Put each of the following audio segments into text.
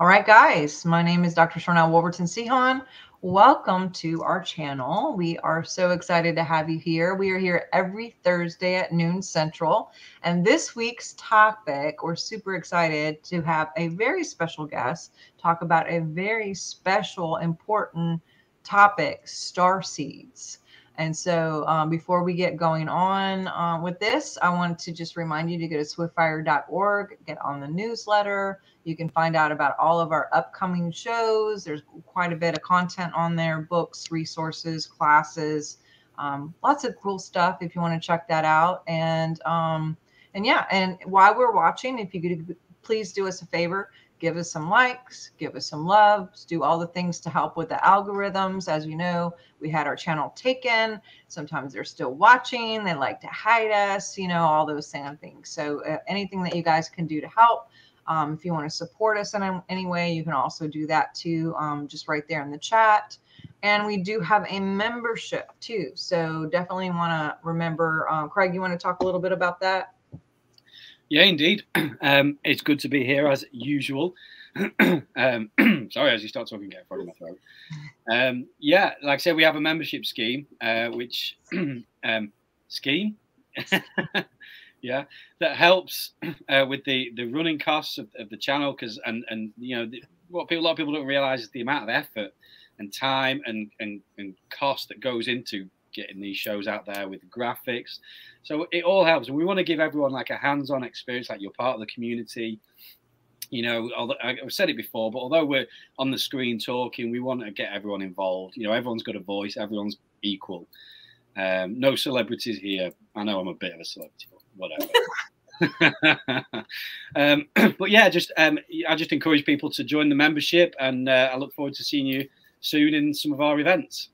All right, guys, my name is Dr. Sharnael Wolverton Sehon. Welcome to our channel. We are so excited to have you here. We are here every Thursday at noon central. And this week's topic, we're super excited to have a very special guest talk about a very special, important topic star seeds. And so um, before we get going on uh, with this, I want to just remind you to go to swiftfire.org, get on the newsletter. You can find out about all of our upcoming shows. There's quite a bit of content on there books, resources, classes, um, lots of cool stuff if you want to check that out. And um, and yeah, and while we're watching, if you could please do us a favor, give us some likes, give us some loves, do all the things to help with the algorithms. As you know, we had our channel taken. Sometimes they're still watching, they like to hide us, you know, all those same things. So, uh, anything that you guys can do to help. Um, if you want to support us in any way, you can also do that too, um, just right there in the chat. And we do have a membership too. So, definitely want to remember. Uh, Craig, you want to talk a little bit about that? Yeah, indeed. Um, it's good to be here as usual. um, sorry, as you start talking, get frog in my throat. Um, yeah, like I said, we have a membership scheme, uh, which um, scheme, yeah, that helps uh, with the the running costs of, of the channel because and and you know the, what people, a lot of people don't realize is the amount of effort and time and and, and cost that goes into getting these shows out there with graphics. So it all helps. And we want to give everyone like a hands-on experience, like you're part of the community. You know, I've said it before, but although we're on the screen talking, we want to get everyone involved. You know, everyone's got a voice, everyone's equal. Um, no celebrities here. I know I'm a bit of a celebrity, but whatever. um, but yeah, just um, I just encourage people to join the membership, and uh, I look forward to seeing you soon in some of our events.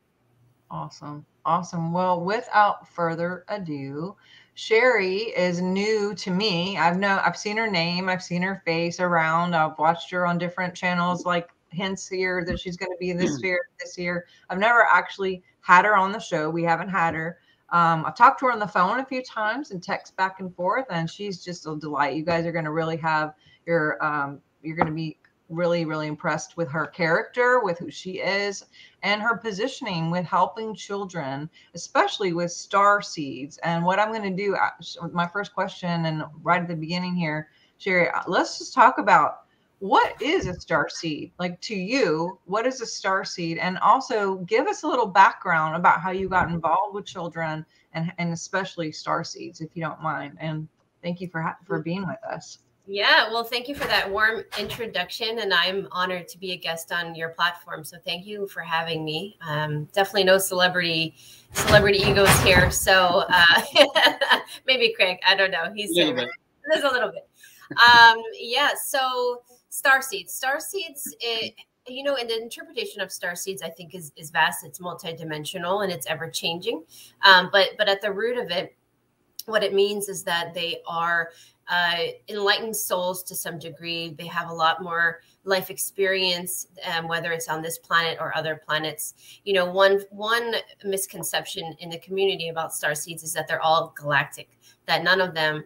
Awesome. Awesome. Well, without further ado, Sherri is new to me. I've know I've seen her name, I've seen her face around. I've watched her on different channels, like hints here that she's going to be in this sphere this year. I've never actually had her on the show. We haven't had her. Um, I've talked to her on the phone a few times and text back and forth, and she's just a delight. You guys are going to really have your um, you're going to be really, really impressed with her character, with who she is, and her positioning with helping children, especially with star seeds. And what I'm going to do, uh, my first question, and right at the beginning here, Sherri, uh, let's just talk about what is a star seed? Like to you what is a star seed? And also give us a little background about how you got involved with children and and especially star seeds if you don't mind. And thank you for for being with us yeah, well, thank you for that warm introduction, and I'm honored to be a guest on your platform. So thank you for having me. Um, definitely no celebrity celebrity egos here. So uh, maybe Craig, I don't know. He's there's a little bit. Um, yeah. So star seeds, star seeds. It, you know, and the interpretation of star seeds, I think, is is vast. It's multidimensional and it's ever changing. Um, but but at the root of it, what it means is that they are uh, enlightened souls to some degree. They have a lot more life experience, um, whether it's on this planet or other planets. You know, one one misconception in the community about star seeds is that they're all galactic, that none of them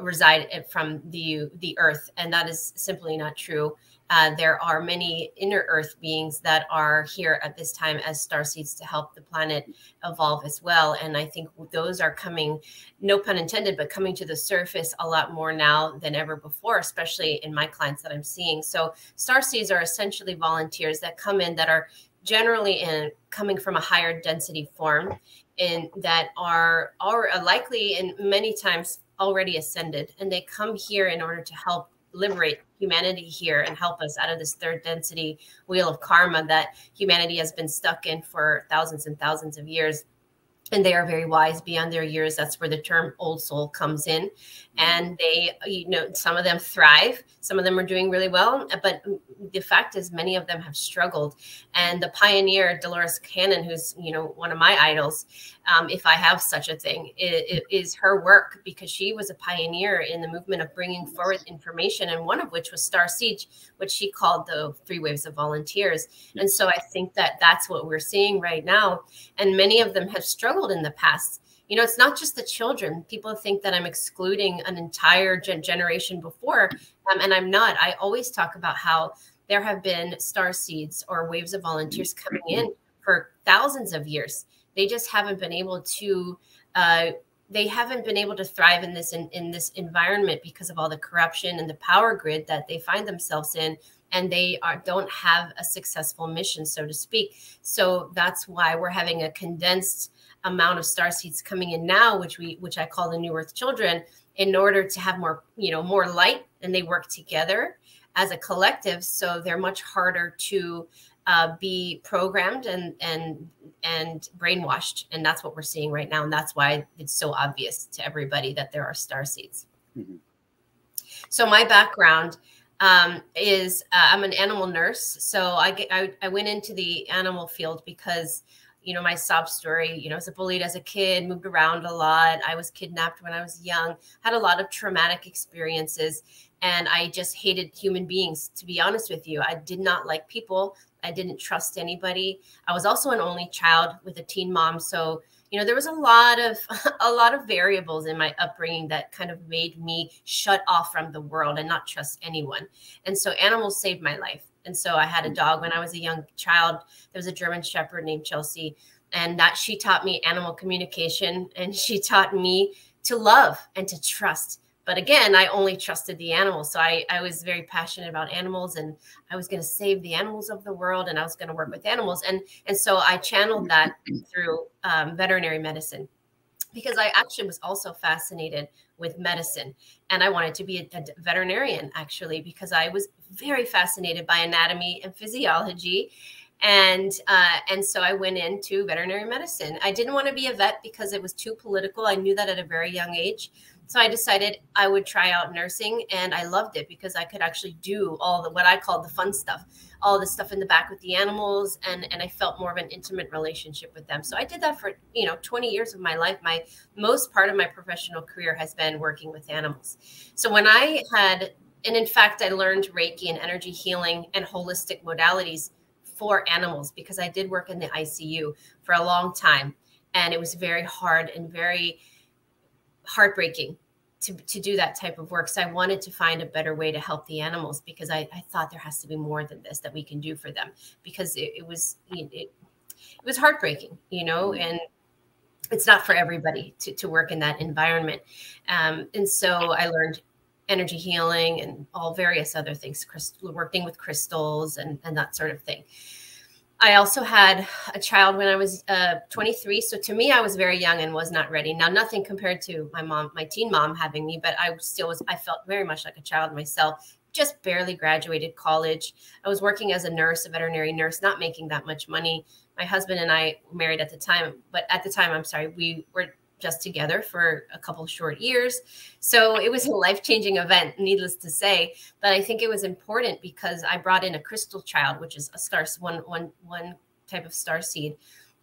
reside from the the Earth, and that is simply not true. Uh, there are many inner Earth beings that are here at this time as star seeds to help the planet evolve as well. And I think those are coming, no pun intended, but coming to the surface a lot more now than ever before, especially in my clients that I'm seeing. So star seeds are essentially volunteers that come in that are generally in coming from a higher density form and that are are likely and many times already ascended and they come here in order to help liberate humanity here and help us out of this third density wheel of karma that humanity has been stuck in for thousands and thousands of years. And they are very wise beyond their years. That's where the term old soul comes in. Mm-hmm. And they you know some of them thrive. Some of them are doing really well. But the fact is many of them have struggled. And the pioneer dolores cannon who's you know one of my idols um, if i have such a thing it, it is her work because she was a pioneer in the movement of bringing forward information and one of which was star seeds which she called the three waves of volunteers and so i think that that's what we're seeing right now and many of them have struggled in the past you know, it's not just the children. People think that I'm excluding an entire gen- generation before, um, and I'm not. I always talk about how there have been star seeds or waves of volunteers coming in for thousands of years. They just haven't been able to. Uh, they haven't been able to thrive in this in, in this environment because of all the corruption and the power grid that they find themselves in and they are don't have a successful mission so to speak so that's why we're having a condensed amount of star seeds coming in now which we which i call the new earth children in order to have more you know more light and they work together as a collective so they're much harder to uh, be programmed and and and brainwashed. And that's what we're seeing right now. And that's why it's so obvious to everybody that there are star seeds. Mm-hmm. so my background um, is uh, i'm an animal nurse. So I, get, I i went into the animal field because you know my sob story you know i was bullied as a kid moved around a lot. I was kidnapped when i was young had a lot of traumatic experiences. And i just hated human beings to be honest with you. I did not like people I didn't trust anybody. I was also an only child with a teen mom, so you know there was a lot of a lot of variables in my upbringing that kind of made me shut off from the world and not trust anyone. And so animals saved my life. And so I had a dog when I was a young child. There was a German shepherd named Chelsea and that she taught me animal communication and she taught me to love and to trust but again i only trusted the animals so i, I was very passionate about animals and i was going to save the animals of the world and i was going to work with animals and and so i channeled that through um, veterinary medicine because i actually was also fascinated with medicine and i wanted to be a, a veterinarian actually because i was very fascinated by anatomy and physiology and uh, and so I went into veterinary medicine. I didn't want to be a vet because it was too political. I knew that at a very young age. So I decided I would try out nursing and I loved it because I could actually do all the what I called the fun stuff, all the stuff in the back with the animals and and I felt more of an intimate relationship with them. So I did that for, you know, 20 years of my life. My most part of my professional career has been working with animals. So when I had and in fact I learned Reiki and energy healing and holistic modalities for animals because I did work in the ICU for a long time and it was very hard and very heartbreaking to, to do that type of work. So I wanted to find a better way to help the animals because I, I thought there has to be more than this that we can do for them because it, it was it, it was heartbreaking, you know, mm-hmm. and it's not for everybody to, to work in that environment. Um, and so I learned energy healing and all various other things, crystal, working with crystals and, and that sort of thing. I also had a child when I was uh, 23. So to me, I was very young and was not ready. Now, nothing compared to my mom, my teen mom having me, but I still was, I felt very much like a child myself, just barely graduated college. I was working as a nurse, a veterinary nurse, not making that much money. My husband and I married at the time, but at the time, I'm sorry, we were just together for a couple short years. So it was a life changing event, needless to say. But I think it was important because I brought in a crystal child, which is a star one one one type of star seed,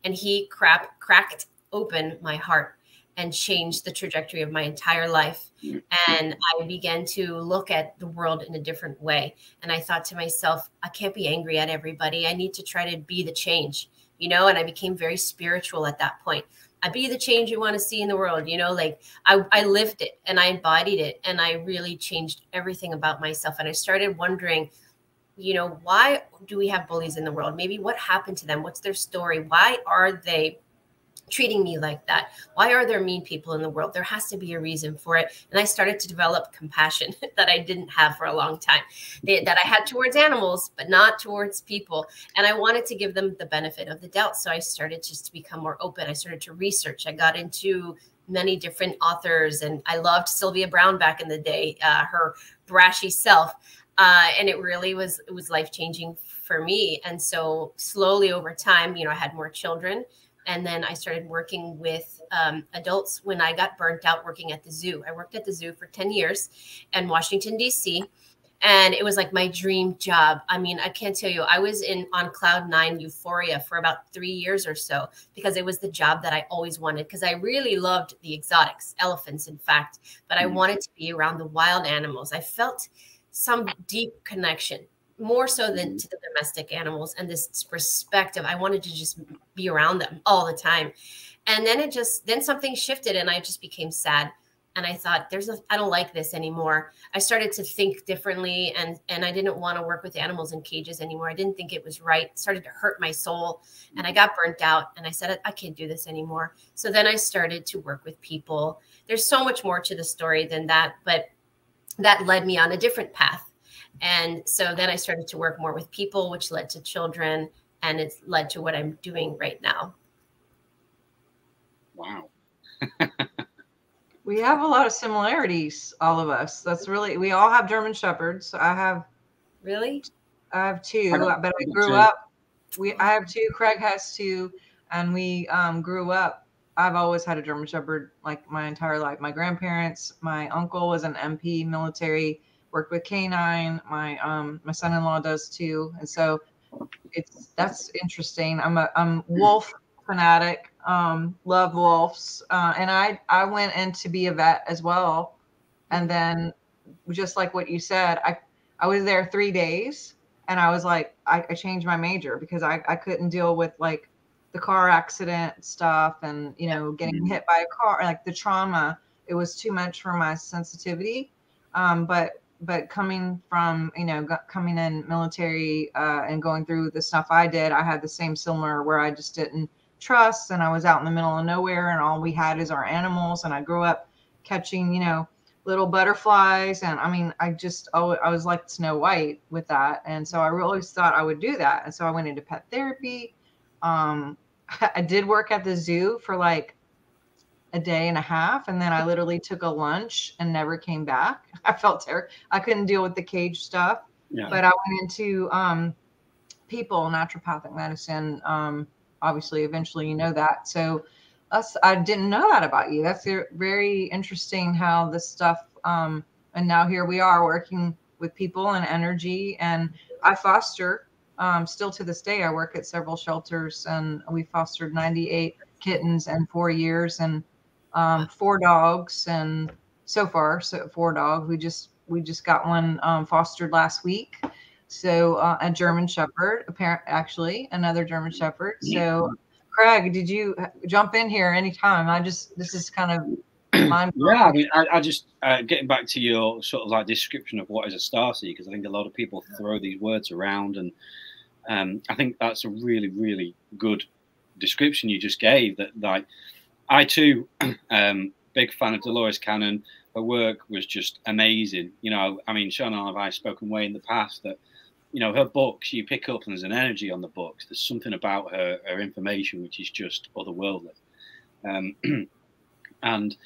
and he crap cracked open my heart and changed the trajectory of my entire life. And I began to look at the world in a different way. And I thought to myself, I can't be angry at everybody. I need to try to be the change, you know. And I became very spiritual at that point. I be the change you want to see in the world. You know, like I, I lived it and I embodied it and I really changed everything about myself. And I started wondering, you know, why do we have bullies in the world? Maybe what happened to them? What's their story? Why are they treating me like that? Why are there mean people in the world? There has to be a reason for it. And I started to develop compassion that I didn't have for a long time, that I had towards animals, but not towards people. And I wanted to give them the benefit of the doubt. So I started just to become more open. I started to research. I got into many different authors, and I loved Sylvia Browne back in the day, uh, her brashy self. Uh, and it really was it was life changing for me. And so slowly over time, you know, I had more children and then I started working with um, adults when I got burnt out working at the zoo. I worked at the zoo for 10 years in Washington, D.C. And it was like my dream job. I mean, I can't tell you, I was in on cloud nine euphoria for about three years or so because it was the job that I always wanted. Because I really loved the exotics, elephants, in fact, but I mm. wanted to be around the wild animals. I felt some deep connection more so than mm-hmm. to the domestic animals and this perspective i wanted to just be around them all the time and then it just then something shifted and i just became sad and I thought, "There's a, I don't like this anymore." I started to think differently, and and I didn't want to work with animals in cages anymore. I didn't think it was right. It started to hurt my soul, and I got burnt out. And I said, "I can't do this anymore." So then I started to work with people. There's so much more to the story than that, but that led me on a different path. And so then I started to work more with people, which led to children, and it's led to what I'm doing right now. Wow. we have a lot of similarities, all of us. That's really we all have German shepherds. I have really, I have two, I but I grew two. up. We I have two. Craig has two, and we um, grew up. I've always had a German Shepherd like my entire life. My grandparents, my uncle was an MP, military, worked with canine. My um my son-in-law does too, and so it's that's interesting. I'm a I'm wolf fanatic um, love wolves, uh, and I I went in to be a vet as well, and then just like what you said, I I was there three days, and I was like I, I changed my major because I I couldn't deal with like the car accident stuff and you know getting mm-hmm. hit by a car like the trauma it was too much for my sensitivity um, but but coming from you know coming in military uh, and going through the stuff i did i had the same similar where i just didn't trust and I was out in the middle of nowhere and all we had is our animals and I grew up catching, you know, little butterflies and I mean I just oh I was like Snow White with that and so I really thought I would do that and so I went into pet therapy. Um, I did work at the zoo for like a day and a half and then I literally took a lunch and never came back. I felt terrible. I couldn't deal with the cage stuff. Yeah. But I went into um, people naturopathic medicine um, obviously eventually you know that so us i didn't know that about you that's very interesting how this stuff um and now here we are working with people and energy and i foster um still to this day i work at several shelters and we fostered 98 kittens in four years and um, four dogs and so far so four dogs we just we just got one um, fostered last week so uh, a German Shepherd, apparent actually another German Shepherd. So, Craig, did you jump in here anytime? I just this is kind of yeah, I mean, I, I just uh, getting back to your sort of like description of what is a starseed because I think a lot of people throw these words around, and um, I think that's a really really good description you just gave. That like I too, um, big fan of Dolores Cannon. Her work was just amazing. You know, I mean, Sean and I have spoken way in the past that you know her books you pick up and there's an energy on the books there's something about her her information which is just otherworldly um, and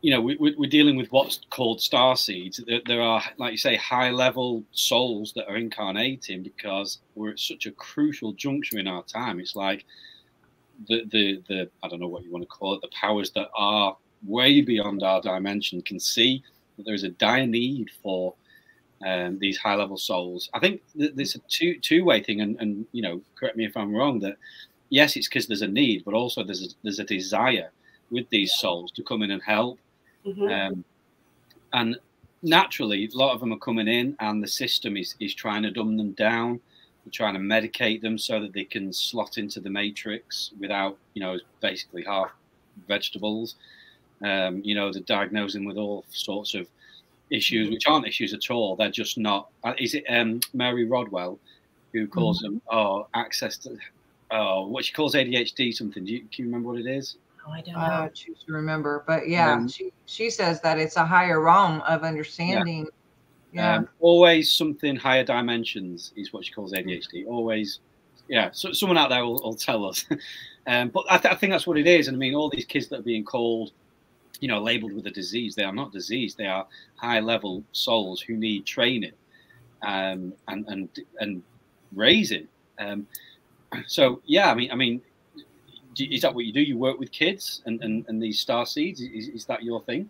you know we, we're dealing with what's called star seeds there, there are like you say high level souls that are incarnating because we're at such a crucial juncture in our time it's like the the the i don't know what you want to call it the powers that are way beyond our dimension can see that there's a dire need for um, these high level souls. I think th- there's a two two way thing, and, and you know, correct me if I'm wrong. That yes, it's because there's a need, but also there's a, there's a desire with these souls to come in and help. Mm-hmm. Um, and naturally, a lot of them are coming in, and the system is is trying to dumb them down. They're trying to medicate them so that they can slot into the matrix without, you know, basically half vegetables. Um, you know, they're diagnosing with all sorts of issues, mm-hmm. which aren't issues at all. They're just not. Uh, is it um, Mary Rodwell who calls mm-hmm. them oh access to oh what she calls ADHD something? Do you, can you remember what it is? Oh, I don't know. I choose to remember, but yeah, um, she she says that it's a higher realm of understanding. Yeah. Yeah. Um, always something higher dimensions is what she calls ADHD. Always, yeah. So someone out there will, will tell us. um, but I, th- I think that's what it is. And I mean, all these kids that are being called you know, labeled with a disease. They are not disease. They are high level souls who need training um, and and and raising. Um, so yeah, I mean, I mean, is that what you do? You work with kids and and, and these star seeds. Is, is that your thing?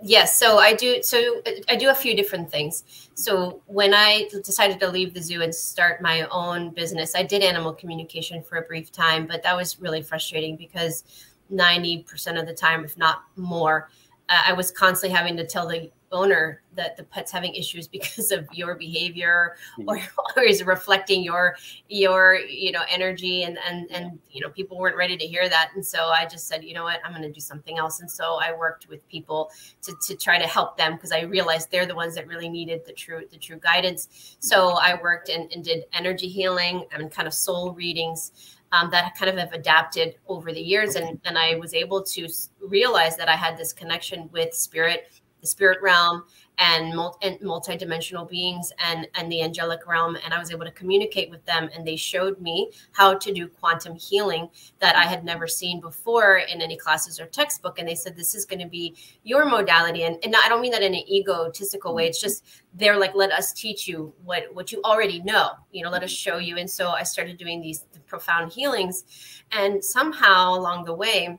Yes, so I do. So I do a few different things. So when I decided to leave the zoo and start my own business, I did animal communication for a brief time, but that was really frustrating because 90% of the time, if not more. Uh, I was constantly having to tell the owner that the pet's having issues because of your behavior or, or is reflecting your your you know energy and and and you know people weren't ready to hear that. And so i just said you know what? I'm going to do something else. And so i worked with people to, to try to help them because i realized they're the ones that really needed the true the true guidance. So i worked and, and did energy healing and kind of soul readings um, that kind of have adapted over the years. And, and i was able to realize that i had this connection with spirit the spirit realm and, multi-dimensional beings and and the angelic realm and i was able to communicate with them and they showed me how to do quantum healing that i had never seen before in any classes or textbook and they said this is going to be your modality and, and i don't mean that in an egotistical way it's just they're like let us teach you what what you already know you know let us show you and so i started doing these profound healings and somehow along the way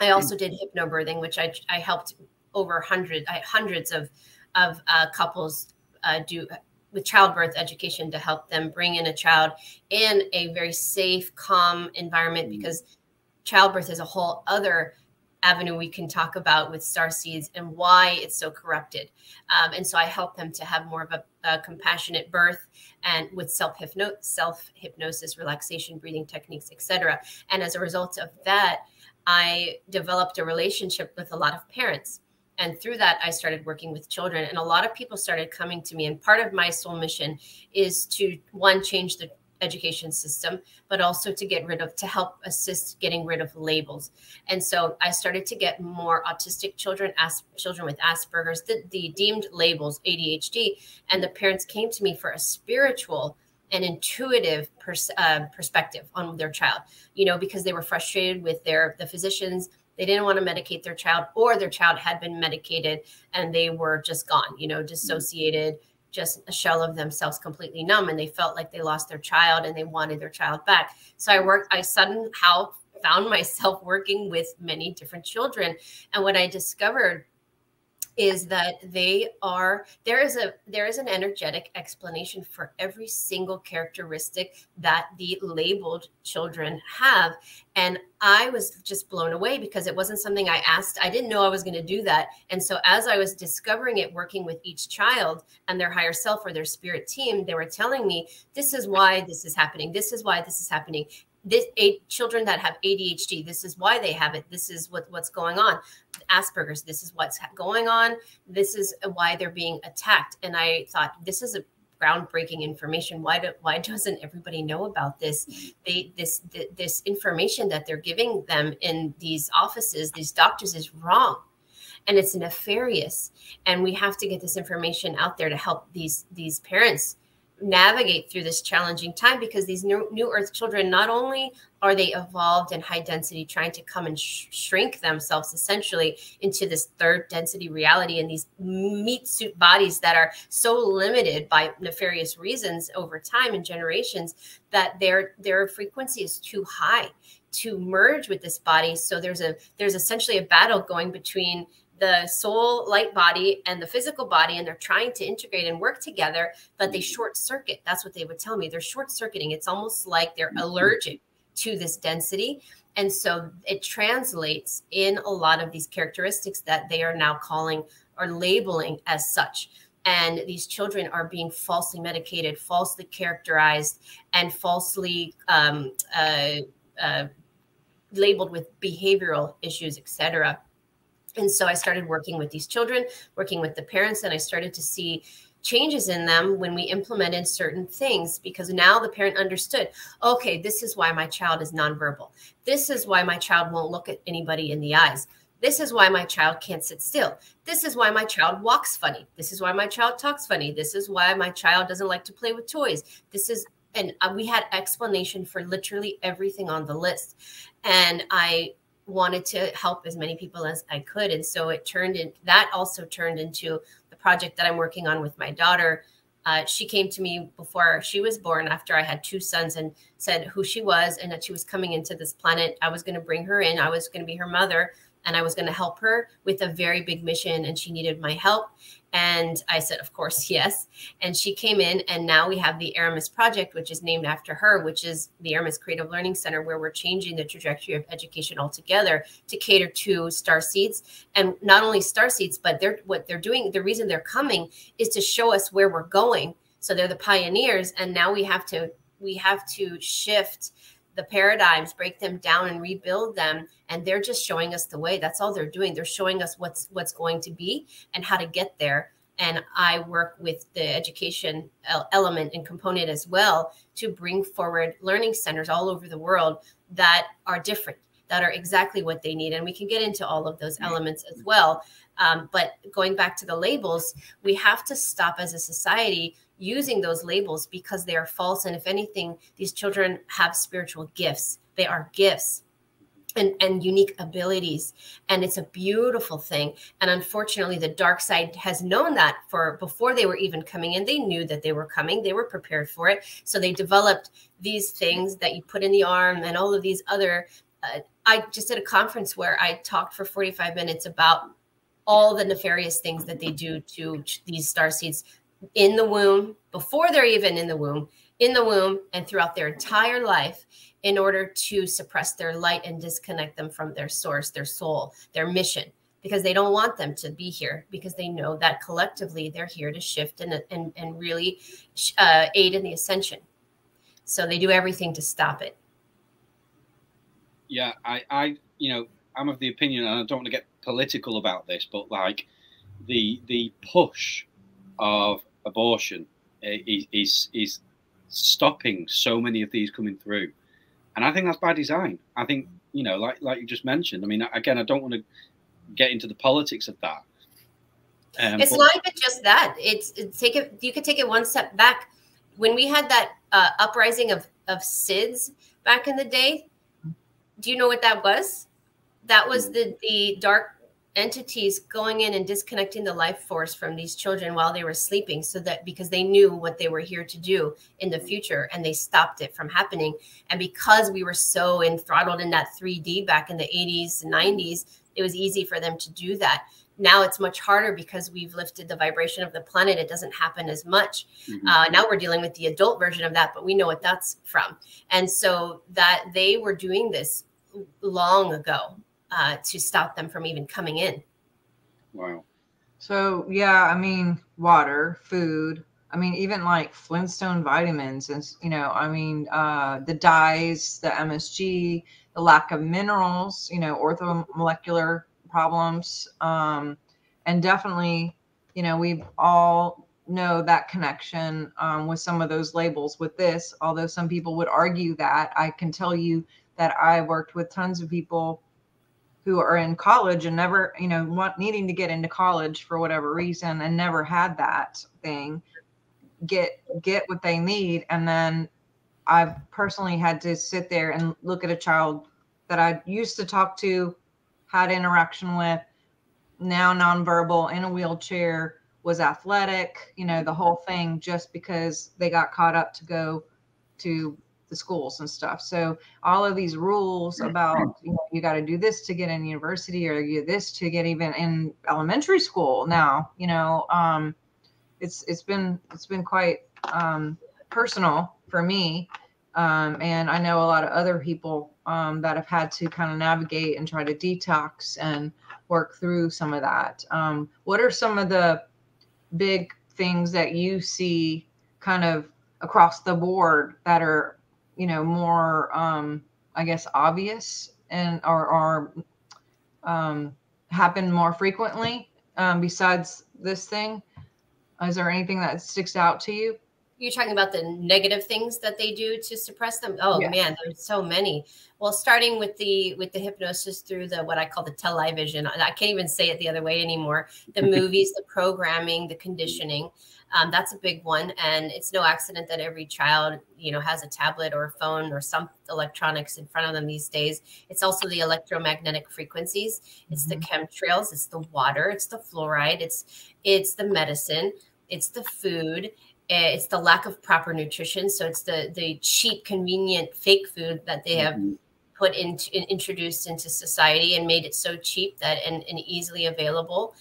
I also did hypnobirthing, which I, I helped over hundred, hundreds of of uh, couples uh, do with childbirth education to help them bring in a child in a very safe, calm environment mm-hmm. because childbirth is a whole other avenue we can talk about with star seeds and why it's so corrupted. Um, and so I help them to have more of a, a compassionate birth and with self self hypnosis, relaxation, breathing techniques, etc. And as a result of that, I developed a relationship with a lot of parents and through that i started working with children. And a lot of people started coming to me. And part of my soul mission is to one change the education system but also to get rid of to help assist getting rid of labels. And so i started to get more autistic children as children with asperger's the, the deemed labels adhd and the parents came to me for a spiritual and intuitive pers- uh, perspective on their child you know because they were frustrated with their the physicians they didn't want to medicate their child or their child had been medicated and they were just gone you know dissociated just a shell of themselves completely numb and they felt like they lost their child and they wanted their child back. So i worked i somehow found myself working with many different children and what i discovered is that they are there is a there is an energetic explanation for every single characteristic that the labeled children have. And i was just blown away because it wasn't something i asked i didn't know i was going to do that. And so as i was discovering it working with each child and their higher self or their spirit team they were telling me this is why this is happening. This is why this is happening this a, children that have ADHD, this is why they have it. This is what, what's going on. Asperger's, this is what's going on. This is uh, why they're being attacked. And I thought this is a groundbreaking information. Why do, why doesn't everybody know about this? They this this information that they're giving them in these offices, these doctors is wrong and it's nefarious and we have to get this information out there to help these these parents navigate through this challenging time because these new, new earth children not only are they evolved in high density trying to come and sh- shrink themselves essentially into this third density reality and these meat suit bodies that are so limited by nefarious reasons over time and generations that their their frequency is too high to merge with this body. So there's a there's essentially a battle going between the soul light body and the physical body and they're trying to integrate and work together but they short circuit. That's what they would tell me. They're short circuiting. It's almost like they're mm-hmm. allergic to this density. And so it translates in a lot of these characteristics that they are now calling or labeling as such. And these children are being falsely medicated falsely characterized and falsely um, uh, uh, labeled with behavioral issues etc and so I started working with these children, working with the parents, and I started to see changes in them when we implemented certain things because now the parent understood okay, this is why my child is nonverbal. This is why my child won't look at anybody in the eyes. This is why my child can't sit still. This is why my child walks funny. This is why my child talks funny. This is why my child doesn't like to play with toys. This is and uh, we had explanation for literally everything on the list. And I wanted to help as many people as I could. And so it turned in that also turned into the project that I'm working on with my daughter. Uh, she came to me before she was born after I had two sons and said who she was and that she was coming into this planet. I was going to bring her in, I was going to be her mother, and I was going to help her with a very big mission. And she needed my help. And I said, Of course, yes. And she came in, and now we have the Aramis Project, which is named after her, which is the Aramis Creative Learning Center, where we're changing the trajectory of education altogether to cater to star seeds. And not only star seeds, but they're what they're doing, the reason they're coming is to show us where we're going. So they're the pioneers, and now we have to we have to shift the paradigms, break them down and rebuild them. And they're just showing us the way. That's all they're doing. They're showing us what's what's going to be and how to get there. And I work with the education element and component as well to bring forward learning centers all over the world that are different, that are exactly what they need. And we can get into all of those elements as well. Um, but going back to the labels, we have to stop as a society using those labels because they are false. And if anything, these children have spiritual gifts. They are gifts and, and unique abilities. And it's a beautiful thing. And unfortunately, the dark side has known that for before they were even coming in. They knew that they were coming, they were prepared for it. So they developed these things that you put in the arm and all of these other. Uh, I just did a conference where I talked for 45 minutes about all the nefarious things that they do to these star seeds in the womb, before they're even in the womb, in the womb, and throughout their entire life in order to suppress their light and disconnect them from their source, their soul, their mission, because they don't want them to be here, because they know that collectively they're here to shift and, and, and really uh, aid in the ascension. So they do everything to stop it. Yeah, I, I, you know, I'm of the opinion, and I don't want to get political about this, but like the the push of abortion is, is is stopping so many of these coming through, and I think that's by design. I think you know, like like you just mentioned. I mean, again, I don't want to get into the politics of that. Um, it's but- not even just that. It's, it's take it. You could take it one step back. When we had that uh, uprising of of SIDS back in the day, do you know what that was? That was the the dark entities going in and disconnecting the life force from these children while they were sleeping so that because they knew what they were here to do in the future and they stopped it from happening. And because we were so enthralled in that 3d back in the 80s and 90s it was easy for them to do that. Now it's much harder because we've lifted the vibration of the planet. It doesn't happen as much. Mm-hmm. uh, now we're dealing with the adult version of that but we know what that's from. And so that they were doing this long ago uh, to stop them from even coming in. Wow. So yeah, I mean, water, food. I mean, even like Flintstone vitamins, and you know, I mean, uh, the dyes, the MSG, the lack of minerals, you know, orthomolecular problems, um, and definitely, you know, we all know that connection um, with some of those labels with this. Although some people would argue that, I can tell you that I worked with tons of people who are in college and never, you know, want needing to get into college for whatever reason and never had that thing get get what they need. And then I've personally had to sit there and look at a child that I used to talk to, had interaction with, now nonverbal in a wheelchair, was athletic, you know, the whole thing just because they got caught up to go to the schools and stuff. So all of these rules about you know you got to do this to get in university or you this to get even in elementary school now. You know, um, it's it's been it's been quite um, personal for me, um, and I know a lot of other people um, that have had to kind of navigate and try to detox and work through some of that. Um, what are some of the big things that you see kind of across the board that are you know more um i guess obvious and or or um happen more frequently um besides this thing. Is there anything that sticks out to you you're talking about the negative things that they do to suppress them oh yeah. man there's so many well starting with the with the hypnosis through the what i call the television i can't even say it the other way anymore the movies the programming the conditioning um, that's a big one, and it's no accident that every child, you know, has a tablet or a phone or some electronics in front of them these days. It's also the electromagnetic frequencies. It's mm-hmm. the chemtrails. It's the water. It's the fluoride. It's it's the medicine. It's the food it's the lack of proper nutrition so it's the the cheap convenient fake food that they have mm-hmm. put into introduced into society and made it so cheap that and, and easily available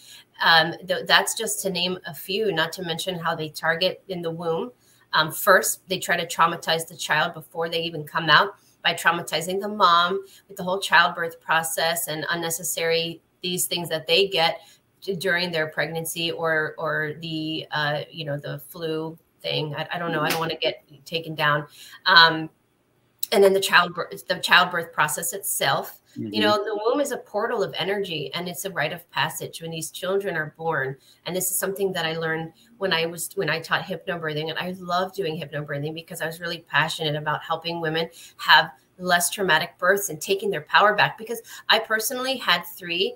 Um, th- that's just to name a few, not to mention how they target in the womb. Um, first, they try to traumatize the child before they even come out by traumatizing the mom with the whole childbirth process and unnecessary these things that they get during their pregnancy or or the uh, you know the flu thing. I, I don't know. I don't want to get taken down. Um, and then the childbirth the childbirth process itself mm-hmm. you know the womb is a portal of energy and it's a rite of passage when these children are born and this is something that i learned when i was when i taught hypnobirthing and i love doing hypnobirthing because i was really passionate about helping women have less traumatic births and taking their power back because i personally had three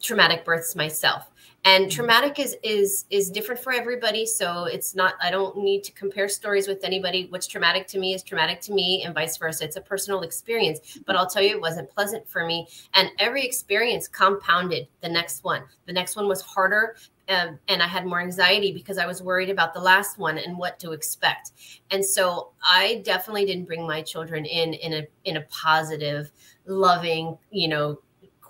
traumatic births myself. And mm-hmm. traumatic is is is different for everybody. So it's not i don't need to compare stories with anybody. What's traumatic to me is traumatic to me and vice versa. It's a personal experience but i'll tell you it wasn't pleasant for me. And every experience compounded the next one. The next one was harder um, and I had more anxiety because I was worried about the last one and what to expect. And so I definitely didn't bring my children in in a in a positive, loving, you know,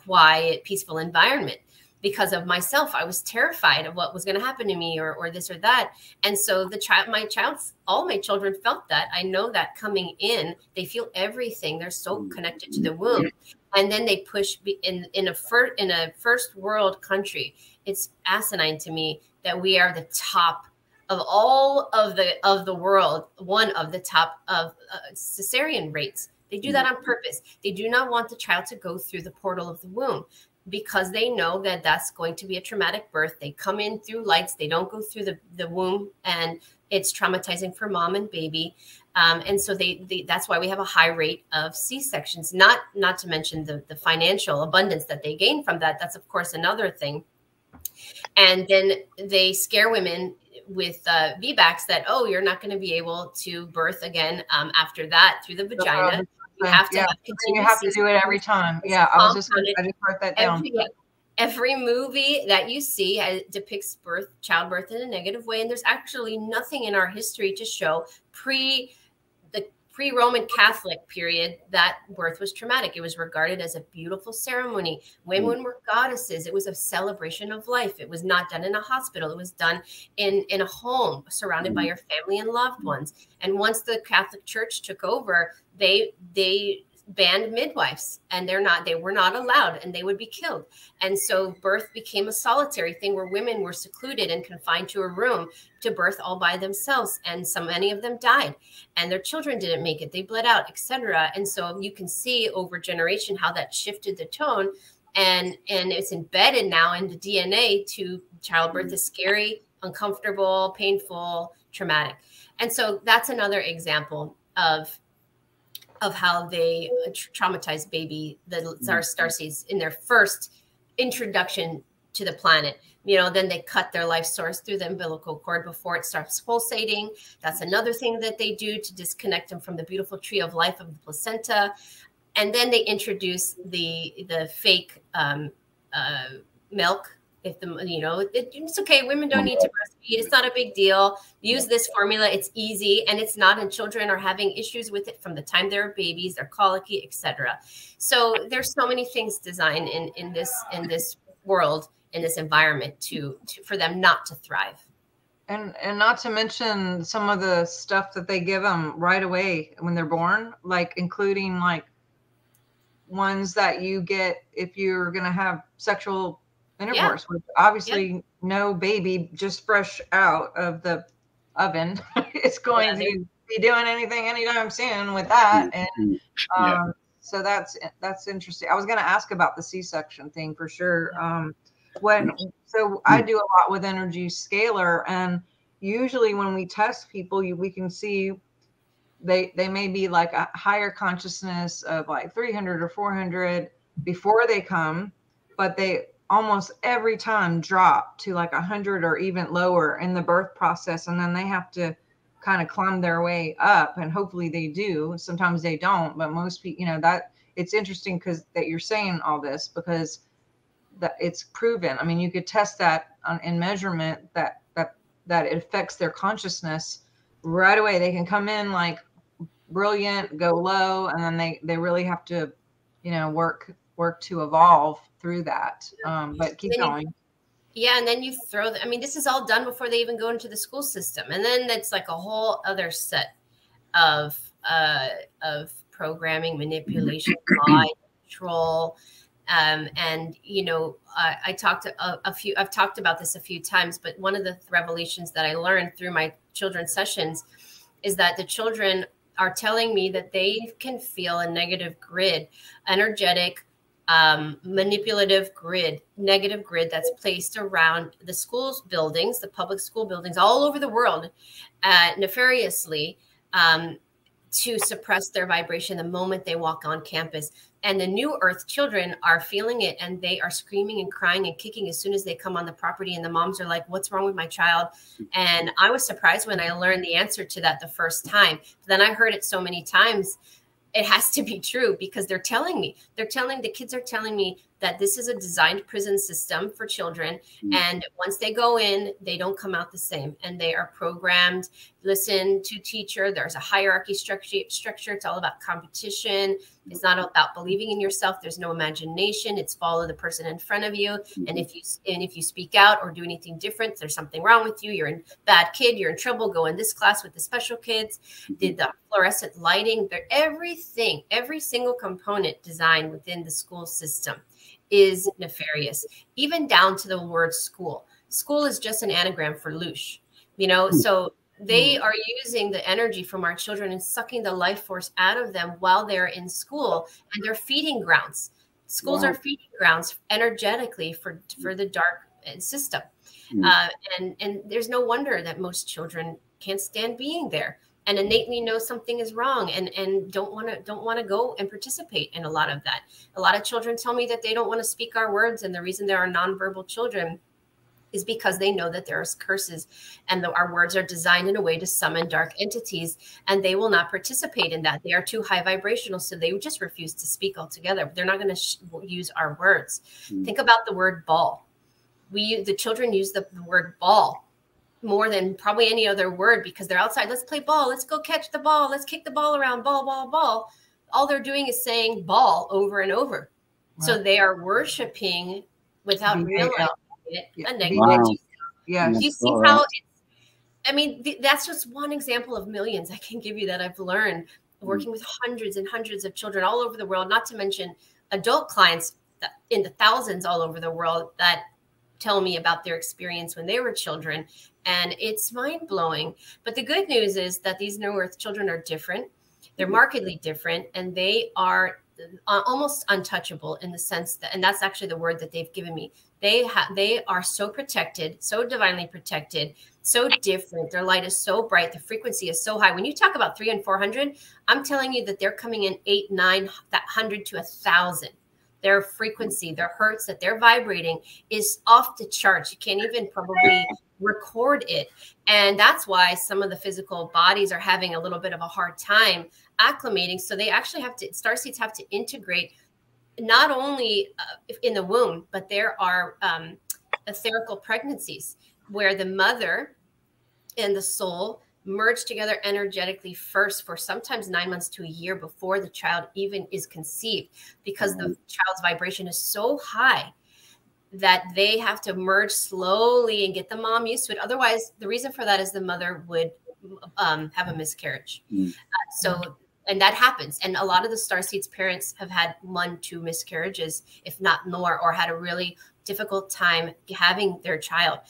quiet, peaceful environment because of myself. I was terrified of what was going to happen to me or, or this or that. And so the child, my child, all my children felt that. I know that coming in, they feel everything. They're so connected to the womb. And then they push in, in a first, in a first world country. It's asinine to me that we are the top of all of the, of the world, one of the top of uh, cesarean rates. They do that on purpose. They do not want the child to go through the portal of the womb because they know that that's going to be a traumatic birth. They come in through lights, they don't go through the, the womb, and it's traumatizing for mom and baby. Um, and so they, they, that's why we have a high rate of C-sections, not not to mention the, the financial abundance that they gain from that. That's of course another thing. And then they scare women with uh, VBACs that, oh, you're not going to be able to birth again um, after that through the vagina. You have to yeah. have You have to do it every time. Yeah, I was just I just wrote that down. Every, every movie that you see uh, depicts birth, childbirth in a negative way, and there's actually nothing in our history to show pre pre-Roman Catholic period, that birth was traumatic. It was regarded as a beautiful ceremony. Women mm. were goddesses. It was a celebration of life. It was not done in a hospital. It was done in in a home, surrounded by mm. your family and loved ones. And once the Catholic Church took over, they they banned midwives and they're not they were not allowed and they would be killed. And so birth became a solitary thing where women were secluded and confined to a room to birth all by themselves and so many of them died and their children didn't make it. They bled out etc and so you can see over generation how that shifted the tone and and it's embedded now in the dna to childbirth mm. is scary uncomfortable painful traumatic. And so that's another example of of how they uh, traumatize baby the mm-hmm. star starseeds in their first introduction to the planet. You know then they cut their life source through the umbilical cord before it starts pulsating. That's another thing that they do to disconnect them from the beautiful tree of life of the placenta. And then they introduce the the fake um, uh, milk if the you know it, it's okay women don't need to breastfeed it's not a big deal. Use this formula it's easy and it's not and children are having issues with it from the time they're babies they're colicky etc so there's so many things designed in in this in this world in this environment to, to for them not to thrive. And and not to mention some of the stuff that they give them right away when they're born like including like ones that you get if you're going to have sexual intercourse, yeah. which obviously yep. no baby just fresh out of the oven is going yeah, to be doing anything anytime soon with that. And um, yeah. so that's that's interesting. I was going to ask about the C-section thing for sure. Um, when so I do a lot with energy scalar, and usually when we test people, you, we can see they they may be like a higher consciousness of like 300 or 400 before they come but they almost every time drop to like a hundred or even lower in the birth process and then they have to kind of climb their way up and hopefully they do. Sometimes they don't but most people you know that it's interesting because that you're saying all this because that it's proven. I mean you could test that on, in measurement that that that it affects their consciousness. Right away they can come in like brilliant go low and then they they really have to you know work work to evolve through that. Um, but keep going. Yeah, and then you throw. The, I mean, this is all done before they even go into the school system, and then it's like a whole other set of uh, of programming, manipulation, control. Um, and you know, I, I talked a, a, few. I've talked about this a few times, but one of the revelations that I learned through my children's sessions is that the children are telling me that they can feel a negative grid, energetic um, manipulative grid, negative grid that's placed around the schools buildings, the public school buildings all over the world, uh, nefariously um, to suppress their vibration the moment they walk on campus. And the new earth children are feeling it and they are screaming and crying and kicking as soon as they come on the property. And the moms are like, What's wrong with my child? And I was surprised when I learned the answer to that the first time. Then I heard it so many times it has to be true because they're telling me. They're telling the kids are telling me that this is a designed prison system for children mm-hmm. and once they go in they don't come out the same and they are programmed listen to teacher there's a hierarchy structure structure it's all about competition it's not about believing in yourself there's no imagination it's follow the person in front of you mm-hmm. and if you and if you speak out or do anything different there's something wrong with you you're in bad kid you're in trouble go in this class with the special kids mm-hmm. did the fluorescent lighting they're everything every single component designed within the school system is nefarious, even down to the word school. School is just an anagram for louche, you know, hmm. so they hmm. are using the energy from our children and sucking the life force out of them while they're in school and they're feeding grounds. Schools wow. are feeding grounds energetically for for the dark uh, system. Mm. Uh, and and there's no wonder that most children can't stand being there and innately know something is wrong and and don't want to don't want to go and participate in a lot of that. A lot of children tell me that they don't want to speak our words and the reason there are nonverbal children is because they know that there's curses and the, our words are designed in a way to summon dark entities and they will not participate in that. They are too high vibrational so they just refuse to speak altogether. They're not going to sh- use our words. Mm. think about the word ball. We the children use the, the word ball more than probably any other word because they're outside. Let's play ball. Let's go catch the ball. Let's kick the ball around. Ball, ball, ball. All they're doing is saying ball over and over. Wow. So they are worshiping without realizing it a negative. Wow. Yeah. You see how it's, I mean, th- that's just one example of millions I can give you that I've learned mm. working with hundreds and hundreds of children all over the world, not to mention adult clients in the thousands all over the world that tell me about their experience when they were children and it's mind blowing. But the good news is that these New Earth children are different. They're mm-hmm. markedly different, and they are uh, almost untouchable in the sense that, and that's actually the word that they've given me. They have, they are so protected, so divinely protected, so different. Their light is so bright. The frequency is so high. When you talk about three and four hundred, I'm telling you that they're coming in eight, nine, that hundred to a thousand their frequency, their hertz that they're vibrating is off the charts. You can't even probably record it. And that's why some of the physical bodies are having a little bit of a hard time acclimating. So they actually have to, star seeds have to integrate not only uh, in the womb, but there are um, etherical pregnancies where the mother and the soul merge together energetically first for sometimes nine months to a year before the child even is conceived because the child's vibration is so high that they have to merge slowly and get the mom used to it. Otherwise, the reason for that is the mother would um, have a miscarriage. Mm. Uh, so, and that happens. And a lot of the star seeds parents have had one, two miscarriages, if not more, or had a really difficult time having their child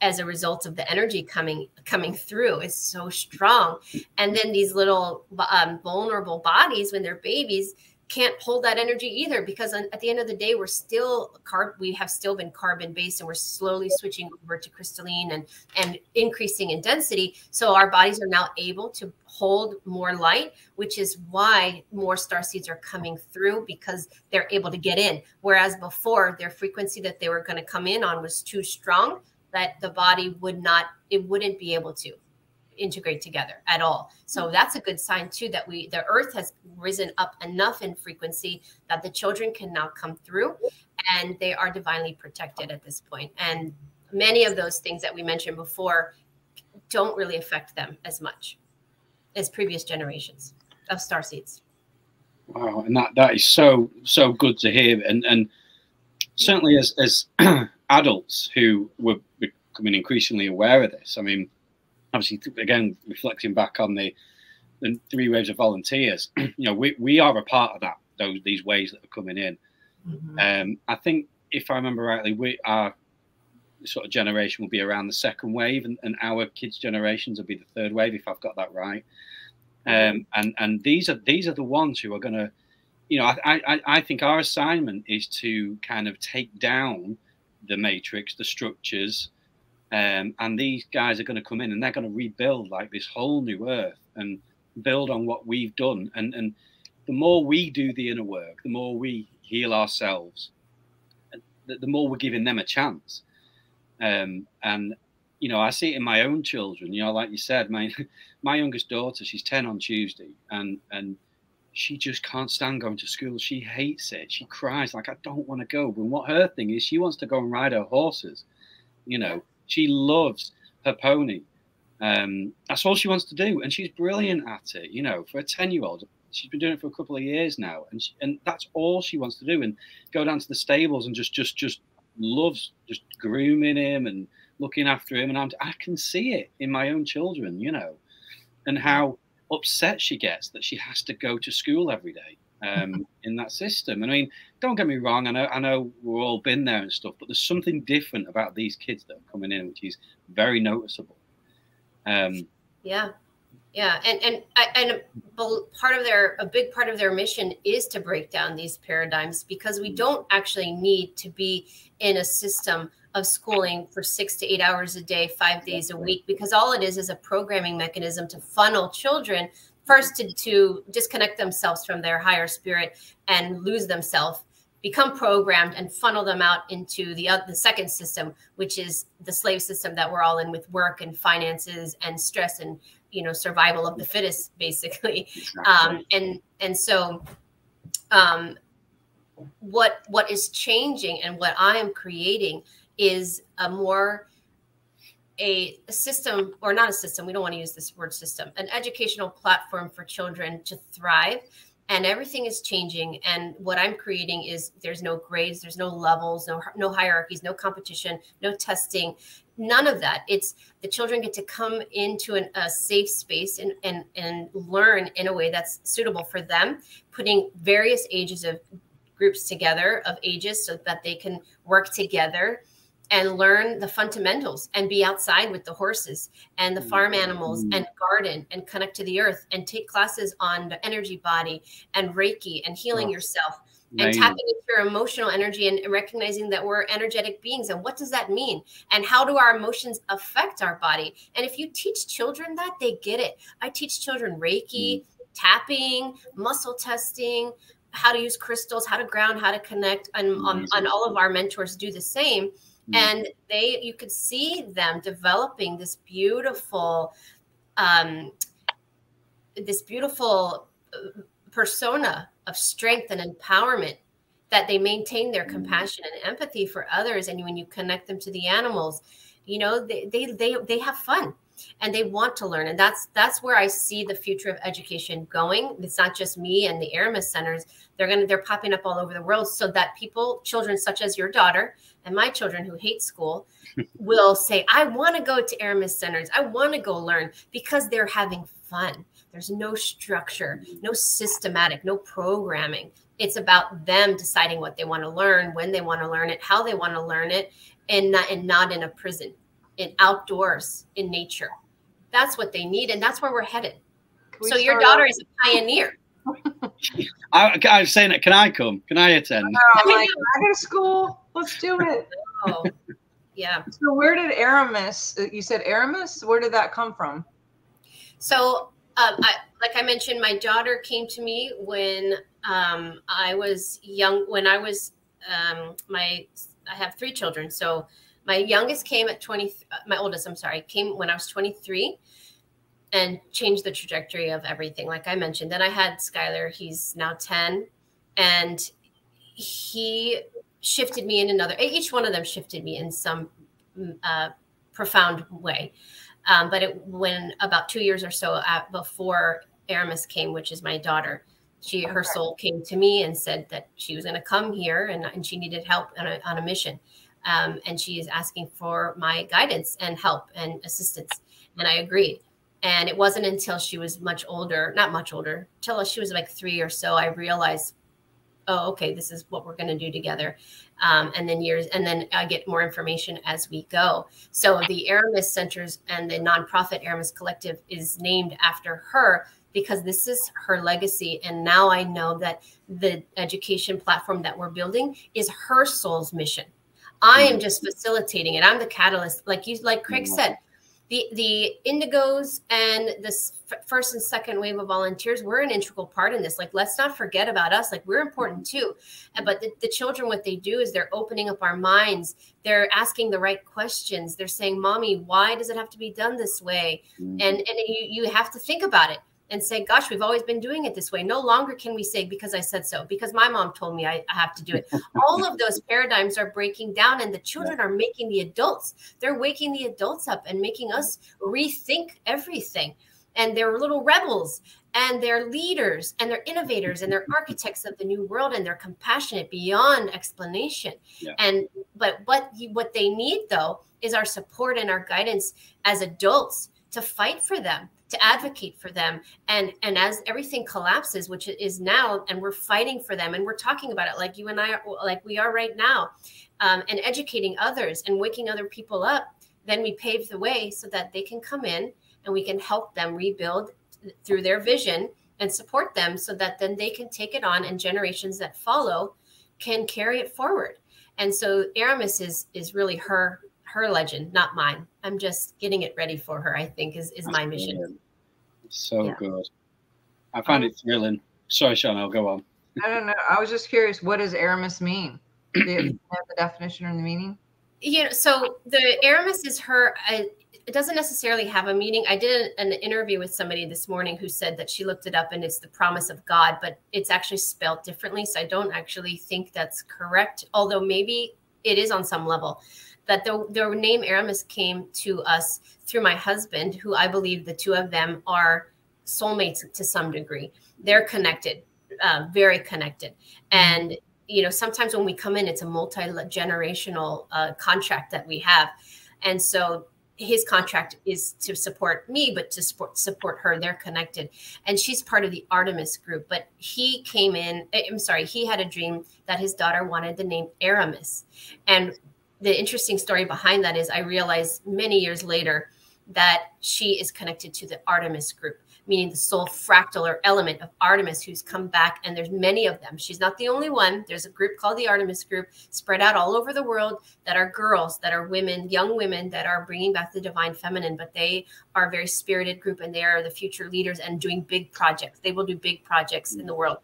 as a result of the energy coming coming through is so strong. And then these little um, vulnerable bodies when they're babies can't hold that energy either because at the end of the day we're still carb we have still been carbon based and we're slowly switching over to crystalline and and increasing in density. So our bodies are now able to hold more light which is why more star seeds are coming through because they're able to get in. Whereas before their frequency that they were going to come in on was too strong that the body would not it wouldn't be able to integrate together at all. So mm-hmm. that's a good sign too that we the earth has risen up enough in frequency that the children can now come through and they are divinely protected at this point. And many of those things that we mentioned before don't really affect them as much as previous generations of star seeds. Wow, and that that is so so good to hear and and certainly as as adults who were becoming increasingly aware of this. I mean, obviously, again, reflecting back on the, the three waves of volunteers, you know, we, we are a part of that, those these waves that are coming in. Mm-hmm. Um, I think, if I remember rightly, we our sort of generation will be around the second wave, and, and our kids' generations will be the third wave, if I've got that right. Mm-hmm. Um, and and these are these are the ones who are going to, you know, I, I I think our assignment is to kind of take down the matrix, the structures, um, and these guys are going to come in and they're going to rebuild like this whole new earth and build on what we've done. And and the more we do the inner work, the more we heal ourselves, the, the more we're giving them a chance. Um, and you know, I see it in my own children. You know, like you said, my my youngest daughter, she's ten on Tuesday, and and she just can't stand going to school. She hates it. She cries like, I don't want to go. But what her thing is, she wants to go and ride her horses. You know, she loves her pony. Um, that's all she wants to do, and she's brilliant at it. You know, for a ten-year-old, she's been doing it for a couple of years now, and she, and that's all she wants to do. And go down to the stables and just just just loves just grooming him and looking after him. And I'm, I can see it in my own children, you know, and how upset she gets that she has to go to school every day um, in that system. I mean, don't get me wrong. I know, I know we've all been there and stuff, but there's something different about these kids that are coming in, which is very noticeable. Um, yeah, yeah, and and and part of their a big part of their mission is to break down these paradigms because we don't actually need to be in a system of schooling for six to eight hours a day, five days a week, because all it is is a programming mechanism to funnel children first to, to disconnect themselves from their higher spirit and lose themselves become programmed and funnel them out into the uh, the second system which is the slave system that we're all in with work and finances and stress and you know survival of the fittest basically. Um, and and so um, what what is changing and what i am creating is a more a, system or not a system we don't want to use this word system an educational platform for children to thrive and everything is changing and what i'm creating is there's no grades there's no levels no no hierarchies no competition no testing none of that. It's the children get to come into an, a safe space and, and and learn in a way that's suitable for them putting various ages of groups together of ages so that they can work together and learn the fundamentals and be outside with the horses and the farm animals mm-hmm. and garden and connect to the earth and take classes on the energy body and reiki and healing oh, yourself and tapping into your emotional energy and recognizing that we're energetic beings. And what does that mean? And how do our emotions affect our body? And if you teach children that they get it. I teach children reiki mm-hmm. tapping muscle testing how to use crystals how to ground how to connect and on all of our mentors do the same Mm-hmm. and they you could see them developing this beautiful um this beautiful uh, persona of strength and empowerment that they maintain their mm-hmm. compassion and empathy for others and when you connect them to the animals you know they they they, they have fun and they want to learn. And that's that's where i see the future of education going. It's not just me and the aramis centers. They're going to they're popping up all over the world so that people children such as your daughter and my children who hate school will say i want to go to aramis centers. I want to go learn because they're having fun. There's no structure no systematic no programming. It's about them deciding what they want to learn when they want to learn it how they want to learn it and not and not in a prison in outdoors in nature. That's what they need, and that's where we're headed. So your daughter off? is a pioneer. I, I, was saying it. Can I come? Can I attend? Oh, like, I go to school. Let's do it. Oh, yeah. So where did Aramis? You said Aramis. Where did that come from? So, um, I, like I mentioned, my daughter came to me when um, I was young. When I was um, my, I have three children. So my youngest came at 20, uh, my oldest, I'm sorry, came when I was 23 and changed the trajectory of everything. Like I mentioned, then I had Skylar, he's now 10, and he shifted me in another, each one of them shifted me in some mm, uh, profound way. Um, but it, when about two years or so at, before Aramis came, which is my daughter, she her soul came to me and said that she was going to come here and, and she needed help on a, on a mission um, and she is asking for my guidance and help and assistance. And I agreed. And it wasn't until she was much older, not much older, till she was like three or so, I realized, oh, okay, this is what we're going to do together. Um, and then years, and then I get more information as we go. So the Aramis Centers and the nonprofit Aramis Collective is named after her because this is her legacy. And now I know that the education platform that we're building is her soul's mission. I am mm-hmm. just facilitating it. I'm the catalyst. Like you, like Craig mm-hmm. said, the the indigos and this first and second wave of volunteers we're an integral part in this. Like let's not forget about us. Like we're important mm-hmm. too. But the, the children what they do is they're opening up our minds. They're asking the right questions. They're saying mommy why does it have to be done this way? Mm-hmm. and and you you have to think about it and say, gosh, we've always been doing it this way. No longer can we say, because I said so, because my mom told me I, I have to do it. All of those paradigms are breaking down, and the children are making the adults, they're waking the adults up and making us rethink everything. And they're little rebels, and they're leaders, and they're innovators, and they're architects of the new world, and they're compassionate beyond explanation. Yeah. And but what what they need though is our support and our guidance as adults to fight for them to advocate for them. And and as everything collapses which is now and we're fighting for them and we're talking about it like you and i are, like we are right now um, and educating others and waking other people up then we pave the way so that they can come in and we can help them rebuild through their vision and support them so that then they can take it on and generations that follow can carry it forward. And so aramis is is really her her legend, not mine. I'm just getting it ready for her. I think is is my mission. So yeah. good. I find um, it thrilling. Sorry, Sean. I'll go on. I don't know. I was just curious. What does Aramis mean? Do you have the definition or the meaning? You know, so the Aramis is her. Uh, it doesn't necessarily have a meaning. I did an interview with somebody this morning who said that she looked it up and it's the promise of God, but it's actually spelled differently. So I don't actually think that's correct, although maybe it is on some level that the, the name Aramis came to us through my husband, who I believe the two of them are soulmates to some degree. They're connected, uh, very connected. And, you know, sometimes when we come in, it's a multi generational uh, contract that we have. And so his contract is to support me, but to support support her. They're connected, and she's part of the Artemis group. But he came in. Eh, I'm sorry, he had a dream that his daughter wanted the name Aramis, and the interesting story behind that is I realized many years later that she is connected to the Artemis group, meaning the soul fractal or element of Artemis who's come back. And there's many of them. She's not the only one. There's a group called the Artemis group spread out all over the world that are girls, that are women, young women that are bringing back the divine feminine, but they are a very spirited group and they are the future leaders and doing big projects. They will do big projects in the world.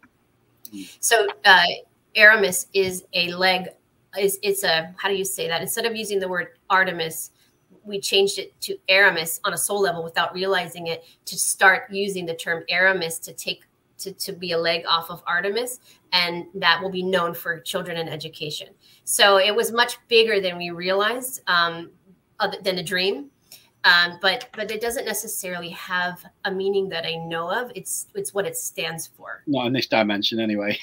So, uh, Aramis is a leg is it's a how do you say that instead of using the word artemis we changed it to aramis on a soul level without realizing it to start using the term aramis to take to, to be a leg off of artemis and that will be known for children and education so it was much bigger than we realized um, other than a dream um, but but it doesn't necessarily have a meaning that I know of. It's it's what it stands for. Not in this dimension, anyway.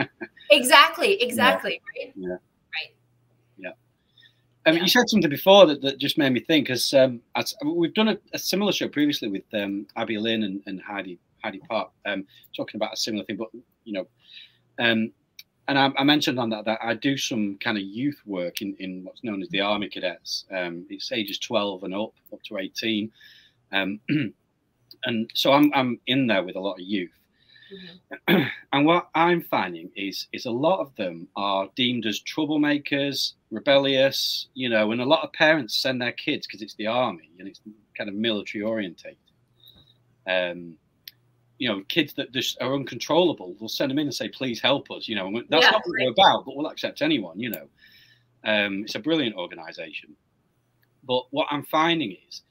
exactly. Exactly. Yeah. Right. Yeah. Um, yeah. You said something before that, that just made me think, because um, we've done a, a, similar show previously with um, Abby Lynn and, and Heidi Heidi Park, um, talking about a similar thing. But you know, um, and I, I, mentioned on that that I do some kind of youth work in, in what's known as the Army Cadets. Um, it's ages 12 and up, up to 18, and so I'm I'm in there with a lot of youth. Mm-hmm. and what I'm finding is is a lot of them are deemed as troublemakers, rebellious, you know, and a lot of parents send their kids because it's the army and it's kind of military orientated. Um, you know, kids that just are uncontrollable, they'll send them in and say, "Please help us." You know, that's yeah, not what we're about, but we'll accept anyone. You know, um, it's a brilliant organisation. But what I'm finding is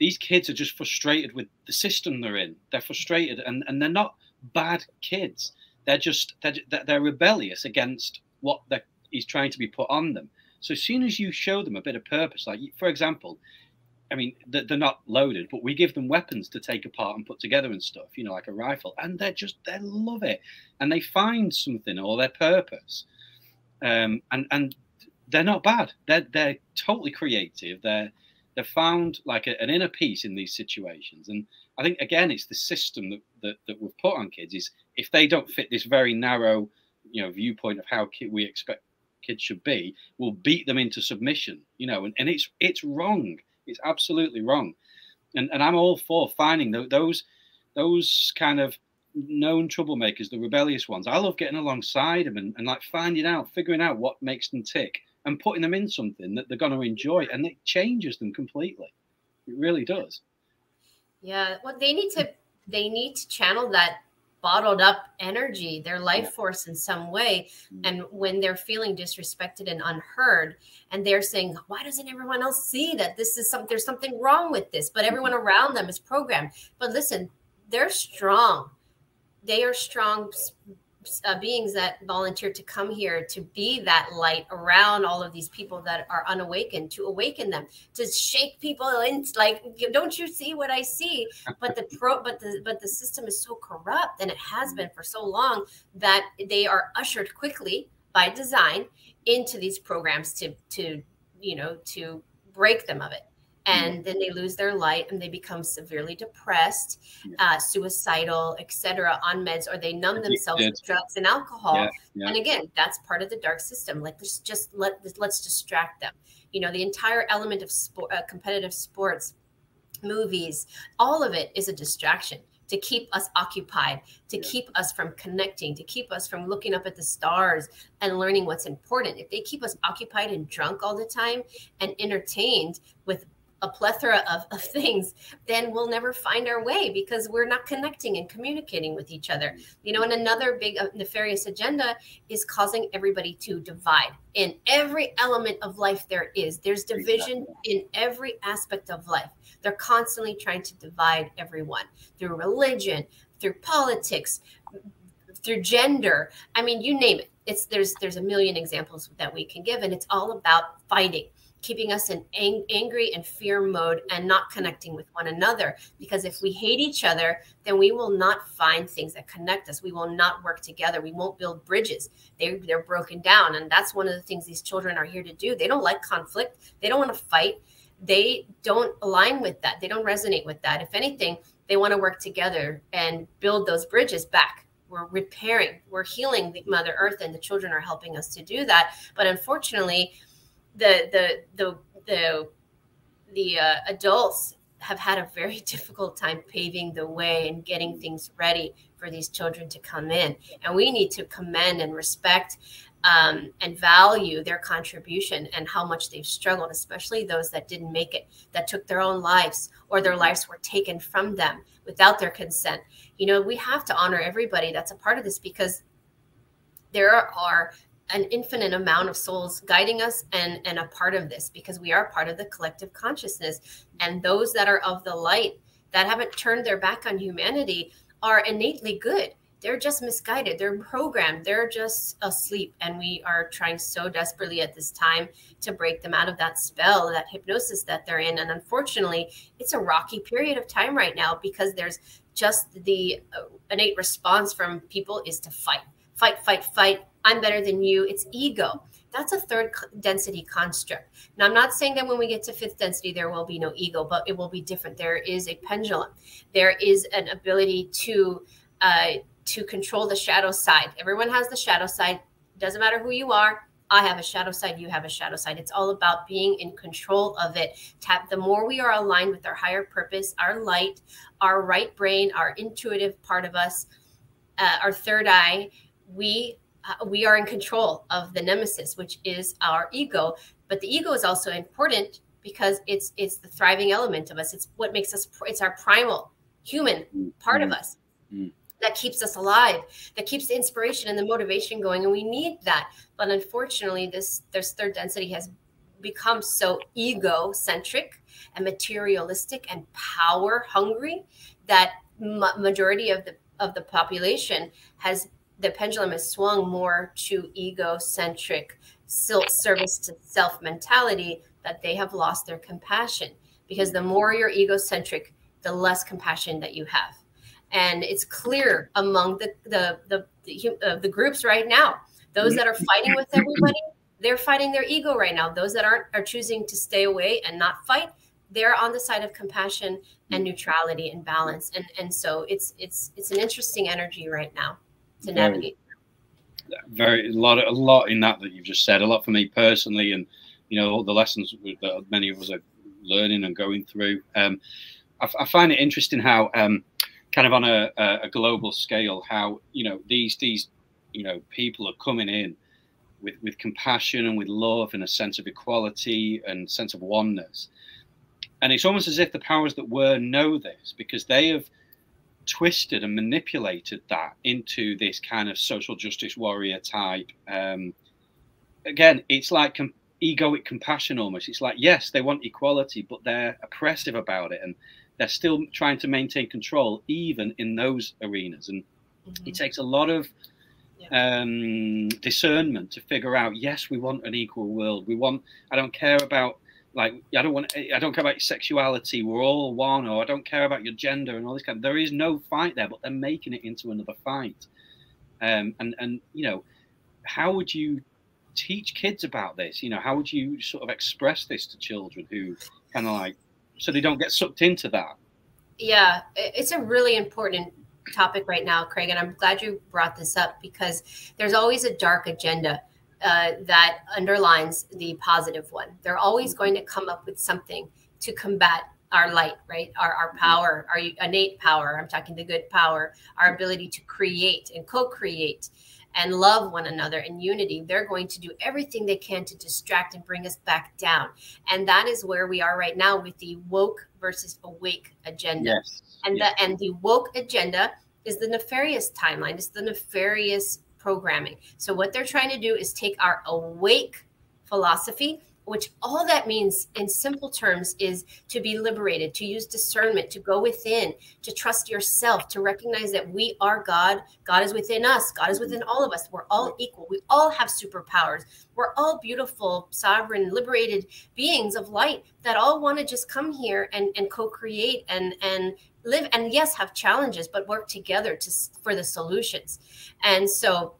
these kids are just frustrated with the system they're in. They're frustrated, and and they're not bad kids. They're just they're, they're rebellious against what he's trying to be put on them. So as soon as you show them a bit of purpose, like for example, I mean they're not loaded, but we give them weapons to take apart and put together and stuff, you know, like a rifle, and they're just they love it, and they find something or their purpose, um, and and they're not bad. They're they're totally creative. They're they've found like a, an inner peace in these situations. And I think again, it's the system that, that that we've put on kids is if they don't fit this very narrow, you know, viewpoint of how we expect kids should be, we'll beat them into submission. You know, and, and it's it's wrong. It's absolutely wrong. And and I'm all for finding those those kind of known troublemakers, the rebellious ones. I love getting alongside them and, and like finding out, figuring out what makes them tick and putting them in something that they're going to enjoy and it changes them completely. It really does. Yeah well they need to they need to channel that bottled up energy their life force in some way mm-hmm. and when they're feeling disrespected and unheard and they're saying why doesn't everyone else see that this is something there's something wrong with this but everyone mm-hmm. around them is programmed. But listen they're strong. They are strong uh, beings that volunteer to come here to be that light around all of these people that are unawakened to awaken them to shake people in like don't you see what i see? But the pro but the but the system is so corrupt and it has been for so long that they are ushered quickly by design into these programs to to you know to break them of it and then they lose their light and they become severely depressed uh, suicidal etc on meds or they numb themselves with drugs and alcohol yeah, yeah. and again that's part of the dark system like let's just let let's distract them you know the entire element of sport uh, competitive sports movies all of it is a distraction to keep us occupied, to yeah. keep us from connecting, to keep us from looking up at the stars and learning what's important. If they keep us occupied and drunk all the time and entertained with a plethora of, of things, then we'll never find our way because we're not connecting and communicating with each other. You know, and another big uh, nefarious agenda is causing everybody to divide. In every element of life, there is. There's division in every aspect of life. They're constantly trying to divide everyone through religion, through politics, through gender. I mean, you name it. It's there's there's a million examples that we can give, and it's all about fighting keeping us in ang- angry and fear mode and not connecting with one another. Because if we hate each other, then we will not find things that connect us. We will not work together. We won't build bridges. They're, they're broken down. And that's one of the things these children are here to do. They don't like conflict, they don't want to fight. They don't align with that. They don't resonate with that. If anything, they want to work together and build those bridges back we're repairing we're healing the mother earth and the children are helping us to do that but unfortunately the the the the the uh, adults have had a very difficult time paving the way and getting things ready for these children to come in. And we need to commend and respect um, and value their contribution and how much they've struggled, especially those that didn't make it, that took their own lives or their lives were taken from them without their consent. You know, we have to honor everybody that's a part of this because there are an infinite amount of souls guiding us and and a part of this because we are part of the collective consciousness and those that are of the light that haven't turned their back on humanity are innately good they're just misguided they're programmed they're just asleep and we are trying so desperately at this time to break them out of that spell that hypnosis that they're in and unfortunately it's a rocky period of time right now because there's just the uh, innate response from people is to fight fight fight fight I'm better than you. It's ego. That's a third density construct. Now, I'm not saying that when we get to fifth density, there will be no ego, but it will be different. There is a pendulum. There is an ability to uh, to control the shadow side. Everyone has the shadow side. Doesn't matter who you are. I have a shadow side. You have a shadow side. It's all about being in control of it. Tap. The more we are aligned with our higher purpose, our light, our right brain, our intuitive part of us, uh, our third eye, we uh, we are in control of the nemesis, which is our ego. But the ego is also important because it's it's the thriving element of us. It's what makes us. It's our primal human part mm-hmm. of us mm-hmm. That keeps us alive, that keeps the inspiration and the motivation going, and we need that. But unfortunately, this this third density has become so ego centric and materialistic and power hungry that ma- majority of the of the population has the pendulum has swung more to egocentric service to self mentality that they have lost their compassion because the more you're egocentric the less compassion that you have and it's clear among the the the, the, uh, the groups right now those that are fighting with everybody they're fighting their ego right now. Those that aren't are choosing to stay away and not fight. They're on the side of compassion and neutrality and balance. And and so it's it's it's an interesting energy right now to navigate. very a lot a lot in that that you've just said a lot for me personally and you know all the lessons that many of us are learning and going through um I find it interesting how um kind of on a, a global scale how you know these these you know people are coming in with with compassion and with love and a sense of equality and sense of oneness and it's almost as if the powers that were know this because they have twisted and manipulated that into this kind of social justice warrior type. Um, again, it's like com- egoic compassion almost. It's like, yes, they want equality, but they're oppressive about it and they're still trying to maintain control even in those arenas. And Mhm. it takes a lot of um, discernment to figure out, yes, we want an equal world. We want, I don't care about like I don't want I don't care about your sexuality. We're all one, or I don't care about your gender and all this kind. Of, there is no fight there, but they're making it into another fight. Um, and and you know, how would you teach kids about this? You know, how would you sort of express this to children who kind of like so they don't get sucked into that? Yeah, it's a really important topic right now, Craig, and I'm glad you brought this up because there's always a dark agenda uh, that underlines the positive one. They're always going to come up with something to combat our light, right? Our, our power, our innate power. I'm talking the good power, our ability to create and co create and love one another in unity. They're going to do everything they can to distract and bring us back down. And that is where we are right now with the woke versus awake agenda Yes. and yes. the and the woke agenda is the nefarious timeline it's the nefarious programming so what they're trying to do is take our awake philosophy which all that means in simple terms is to be liberated to use discernment to go within to trust yourself to recognize that we are god. God is within us. God is within all of us. We're all equal. We all have superpowers. We're all beautiful sovereign liberated beings of light that all want to just come here and, and co-create and and live and yes have challenges but work together to for the solutions. And so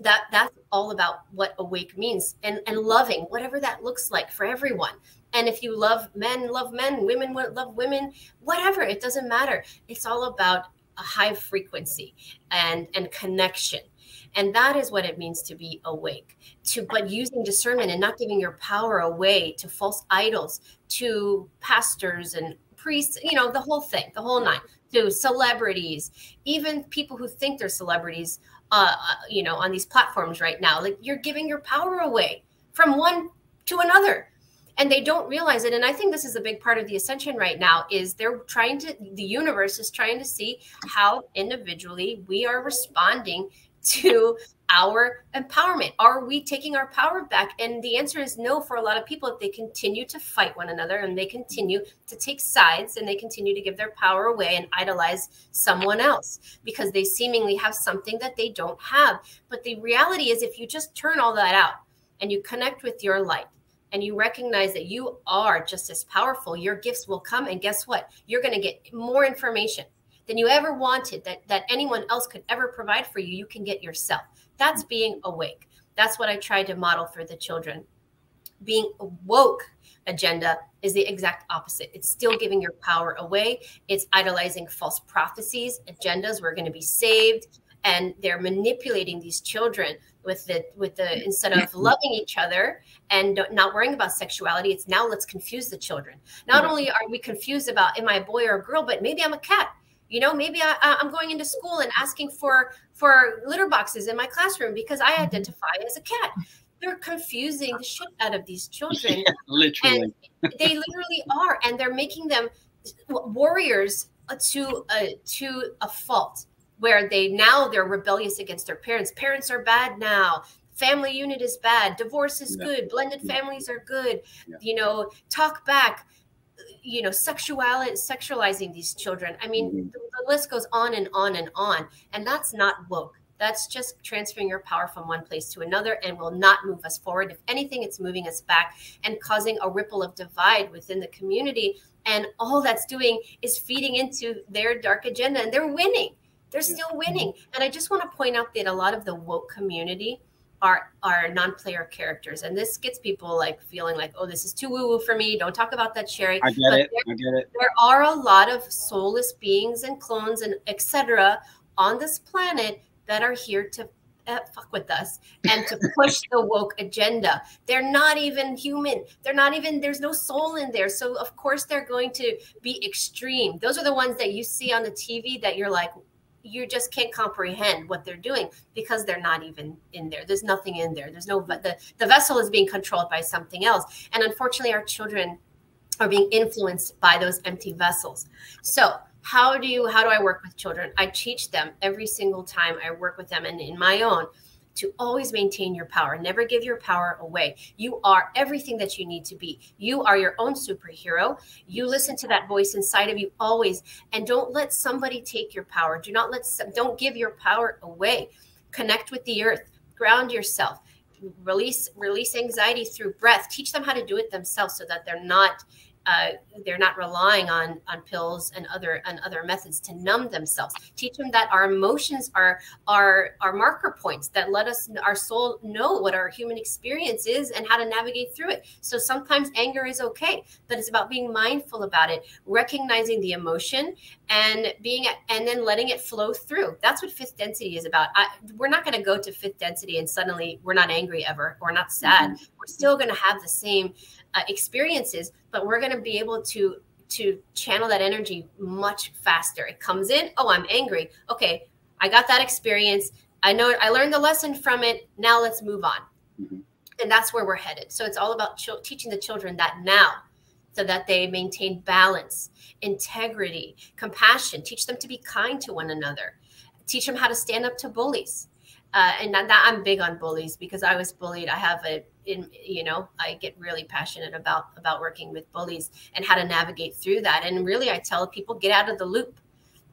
that that's all about what awake means and and loving whatever that looks like for everyone. And if you love men love men women love women whatever it doesn't matter. It's all about a high frequency and and connection. And that is what it means to be awake to but using discernment and not giving your power away to false idols to pastors and priests you know the whole thing the whole nine to celebrities even people who think they're celebrities uh, uh, you know on these platforms right now. Like you're giving your power away from one to another. And they don't realize it. And i think this is a big part of the ascension right now is they're trying to the universe is trying to see how individually we are responding to our empowerment? Are we taking our power back? And the answer is no for a lot of people if they continue to fight one another and they continue to take sides and they continue to give their power away and idolize someone else because they seemingly have something that they don't have. But the reality is if you just turn all that out and you connect with your light and you recognize that you are just as powerful your gifts will come. And guess what? You're going to get more information than you ever wanted that that anyone else could ever provide for you. You can get yourself that's mm-hmm. being awake. That's what i tried to model for the children. Being woke agenda is the exact opposite. It's still giving your power away. It's idolizing false prophecies agendas we're going to be saved and they're manipulating these children with the with the mm-hmm. instead of mm-hmm. loving each other and don't- worrying about sexuality it's now let's confuse the children. Not only are we confused about am i a boy or a girl but maybe i'm a cat you know maybe I, i'm going into school and asking for for litter boxes in my classroom because i mm-hmm. identify as a cat. They're confusing the shit out of these children. Yeah, literally. they literally are and they're making them warriors uh, to a to a fault where they now they're rebellious against their parents. Parents are bad now. Family unit is bad. Divorce is Yeah. good. Blended Yeah. families are good. Yeah. you know talk back you know sexuality sexualizing these children. I mean Mhm. the, the list goes on and on and on and that's not woke. That's just transferring your power from one place to another and will not move us forward. If anything it's moving us back and causing a ripple of divide within the community. And all that's doing is feeding into their dark agenda and they're winning. They're Yeah. still winning. And i just want to point out that a lot of the woke community are are non-player characters and this gets people like feeling like oh this is too woo woo for me don't talk about that Sherri i get but it there, i get it there are a lot of soulless beings and clones and etc on this planet that are here to uh, fuck with us and to push the woke agenda. They're not even human. They're not even, there's no soul in there. So, of course, they're going to be extreme. Those are the ones that you see on the TV that you're like, you just can't comprehend what they're doing because they're not even in there. There's nothing in there. There's no the the vessel is being controlled by something else, and unfortunately, our children are being influenced by those empty vessels. So how do you how do I work with children? I teach them every single time I work with them, and in my own to always maintain your power. Never give your power away. You are everything that you need to be. You are your own superhero. You listen to that voice inside of you always and don't let somebody take your power. Do not let don't give your power away. Connect with the earth. Ground yourself. Release release anxiety through breath. Teach them how to do it themselves so that they're not uh, they're not relying on on pills and other and other methods to numb themselves. Teach them that our emotions are are are marker points that let us our soul know what our human experience is and how to navigate through it. So sometimes anger is okay, but it's about being mindful about it, recognizing the emotion and being and then letting it flow through. That's what fifth density is about. I, we're not going to go to fifth density and suddenly we're not angry ever or not sad. Mm-hmm. We're still going to have the same uh, experiences, but we're going to be able to to channel that energy much faster. It comes in, oh, I'm angry. Okay, I got that experience. I know I learned the lesson from it. Now let's move on. Mm-hmm. And that's where we're headed. So it's all about ch- teaching the children that now so that they maintain balance, integrity, compassion, teach them to be kind to one another, teach them how to stand up to bullies. Uh, and that, I'm big on bullies because I was bullied. I have a in you know i get really passionate about about working with bullies and how to navigate through that. And really i tell people get out of the loop.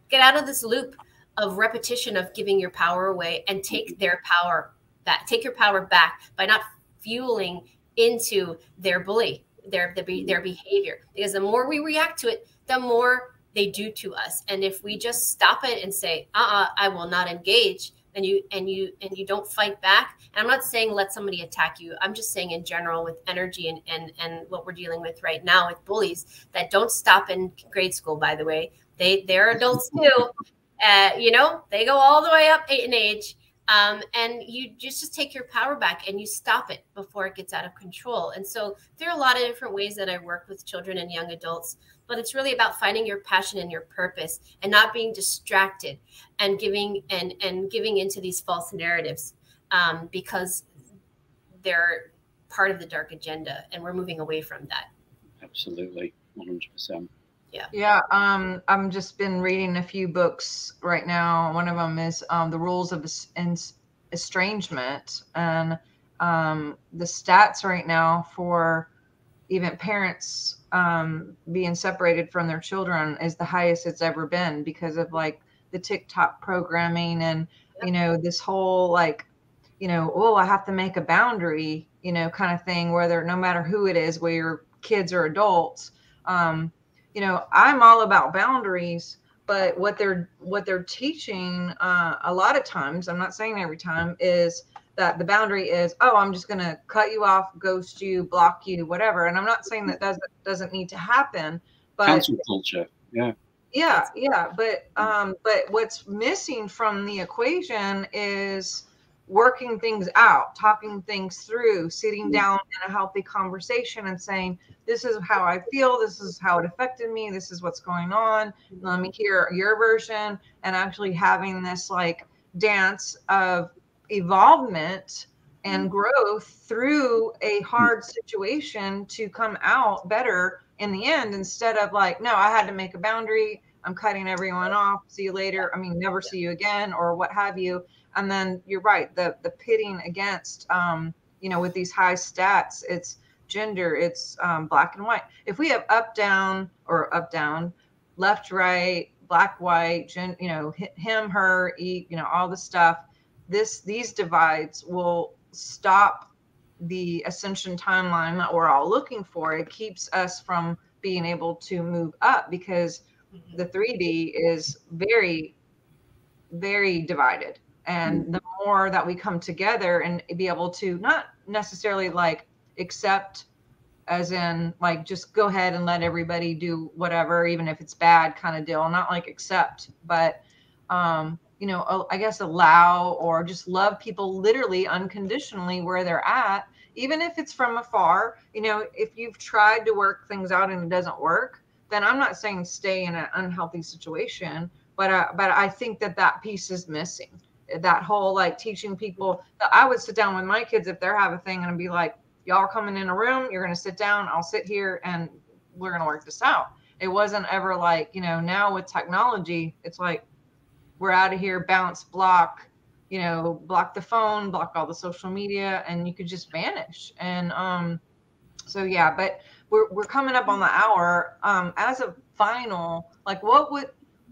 Get out of this loop of repetition of giving your power away and take their power back take your power back by not fueling into their bully their their, their behavior. Because the more we react to it the more they do to us. And if we just stop it and say uh-uh i will not engage and you and you and you don't fight back. And i'm not saying let somebody attack you. I'm just saying in general with energy and and and what we're dealing with right now with bullies that don't stop in grade school by the way. They they're adults too. Uh, you know they go all the way up in age. Um, and you just just take your power back and you stop it before it gets out of control. And so there are a lot of different ways that i work with children and young adults but it's really about finding your passion and your purpose and not being distracted and giving and and giving into these false narratives um, because they're part of the dark agenda and we're moving away from that. Absolutely 100% yeah. Yeah um i'm just been reading a few books right now. One of them is um, the rules of estrangement and um, the stats right now for even parents um, being separated from their children is the highest it's ever been because of like the TikTok programming and you know this whole like you know oh I have to make a boundary you know kind of thing whether no matter who it is where your kids or adults. Um, you know I'm all about boundaries but what they're what they're teaching uh, a lot of times I'm not saying every time is that the boundary is oh i'm just going to cut you off ghost you block you whatever. And i'm not saying that doesn't doesn't need to happen but cancel culture yeah. Yeah yeah but um but what's missing from the equation is working things out talking things through sitting mm-hmm. down in a healthy conversation and saying this is how i feel this is how it affected me this is what's going on let me hear your version. And actually having this like dance of evolvement and mm-hmm. growth through a hard situation to come out better in the end instead of like no i had to make a boundary. I'm cutting everyone off. See you later. I mean never see you again or what have you. And then you're right the the pitting against um you know with these high stats it's gender it's um, black and white. If we have up down or up down left right black white gen, you know him her e you know all the stuff this these divides will stop the ascension timeline that we're all looking for. It keeps us from being able to move up because mm-hmm. the 3D is very, very divided. and mm-hmm. the more that we come together and be able to not necessarily like accept as in like just go ahead and let everybody do whatever even if it's bad kind of deal not like accept but um you know i guess allow or just love people literally unconditionally where they're at even if it's from afar you know if you've tried to work things out and it doesn't work then i'm not saying stay in an unhealthy situation but uh, but i think that that piece is missing that whole like teaching people that I would sit down with my kids if they're having a thing and be like, y'all coming in a room, you're to sit down, I'll sit here and we're to work this out. It wasn't ever like, you know, now with technology, it's like, we're out of here, bounce, block, you know, block the phone, block all the social media, and you could just vanish. And um, so, yeah, but we're, we're coming up on the hour. Um, as a final, like, what would,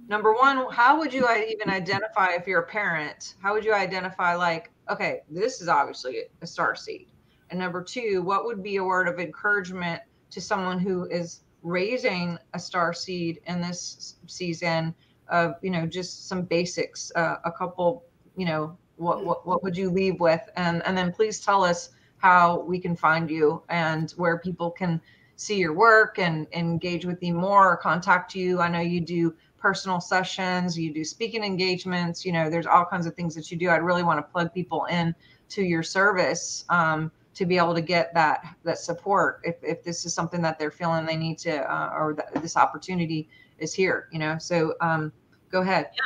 number one, how would you even identify if you're a parent? How would you identify like, okay, this is obviously a star seed? And number two, what would be a word of encouragement to someone who is raising a star seed in this season of, you know, just some basics, uh, a couple, you know, what, what, what would you leave with? And, and then please tell us how we can find you and where people can see your work and, engage with you more or contact you. I know you do personal sessions, you do speaking engagements, you know, there's all kinds of things that you do. I'd really want to plug people in to your service um, to be able to get that that support if, if this is something that they're feeling they need to uh, or that this opportunity is here, you know. So um, go ahead. Yeah.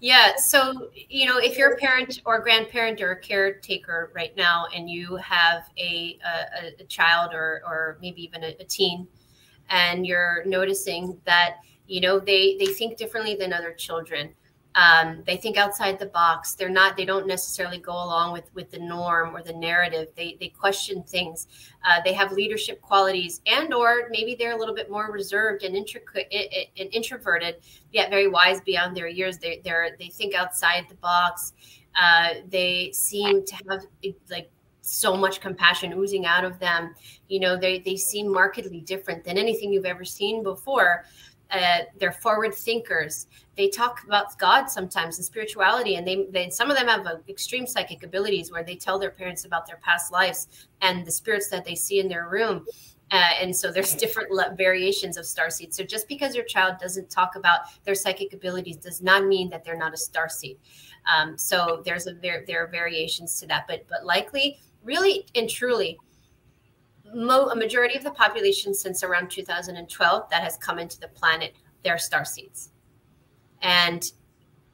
Yeah. So, you know, if you're a parent or grandparent or a caretaker right now and you have a, a, a child or, or maybe even a, a teen, and you're noticing that you know they they think differently than other children um, they think outside the box. They're not they don't necessarily go along with with the norm or the narrative. They they question things. Uh, they have leadership qualities and or maybe they're a little bit more reserved and intricate and introverted yet very wise beyond their years. They they're they think outside the box. Uh, they seem to have like so much compassion oozing out of them. You know they they seem markedly different than anything you've ever seen before uh, they're forward thinkers. They talk about God sometimes and spirituality, and they, they some of them have extreme psychic abilities where they tell their parents about their past lives and the spirits that they see in their room. Uh, and so there's different le- variations of star seeds. So just because your child doesn't talk about their psychic abilities does not mean that they're not a star seed. Um, so there's a there, there are variations to that, but but likely, really and truly, mo- a majority of the population since around 2012 that has come into the planet, they're star seeds. And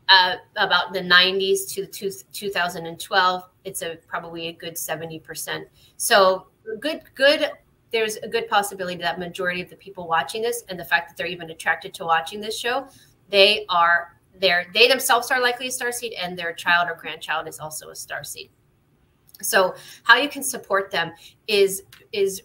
uh, about the 90s to two, 2012, it's a probably a good 70%. So good, good. There's a good possibility that majority of the people watching this, and the fact that they're even attracted to watching this show, they are there. They themselves are likely a star seed, and their child or grandchild is also a star seed. So how you can support them is is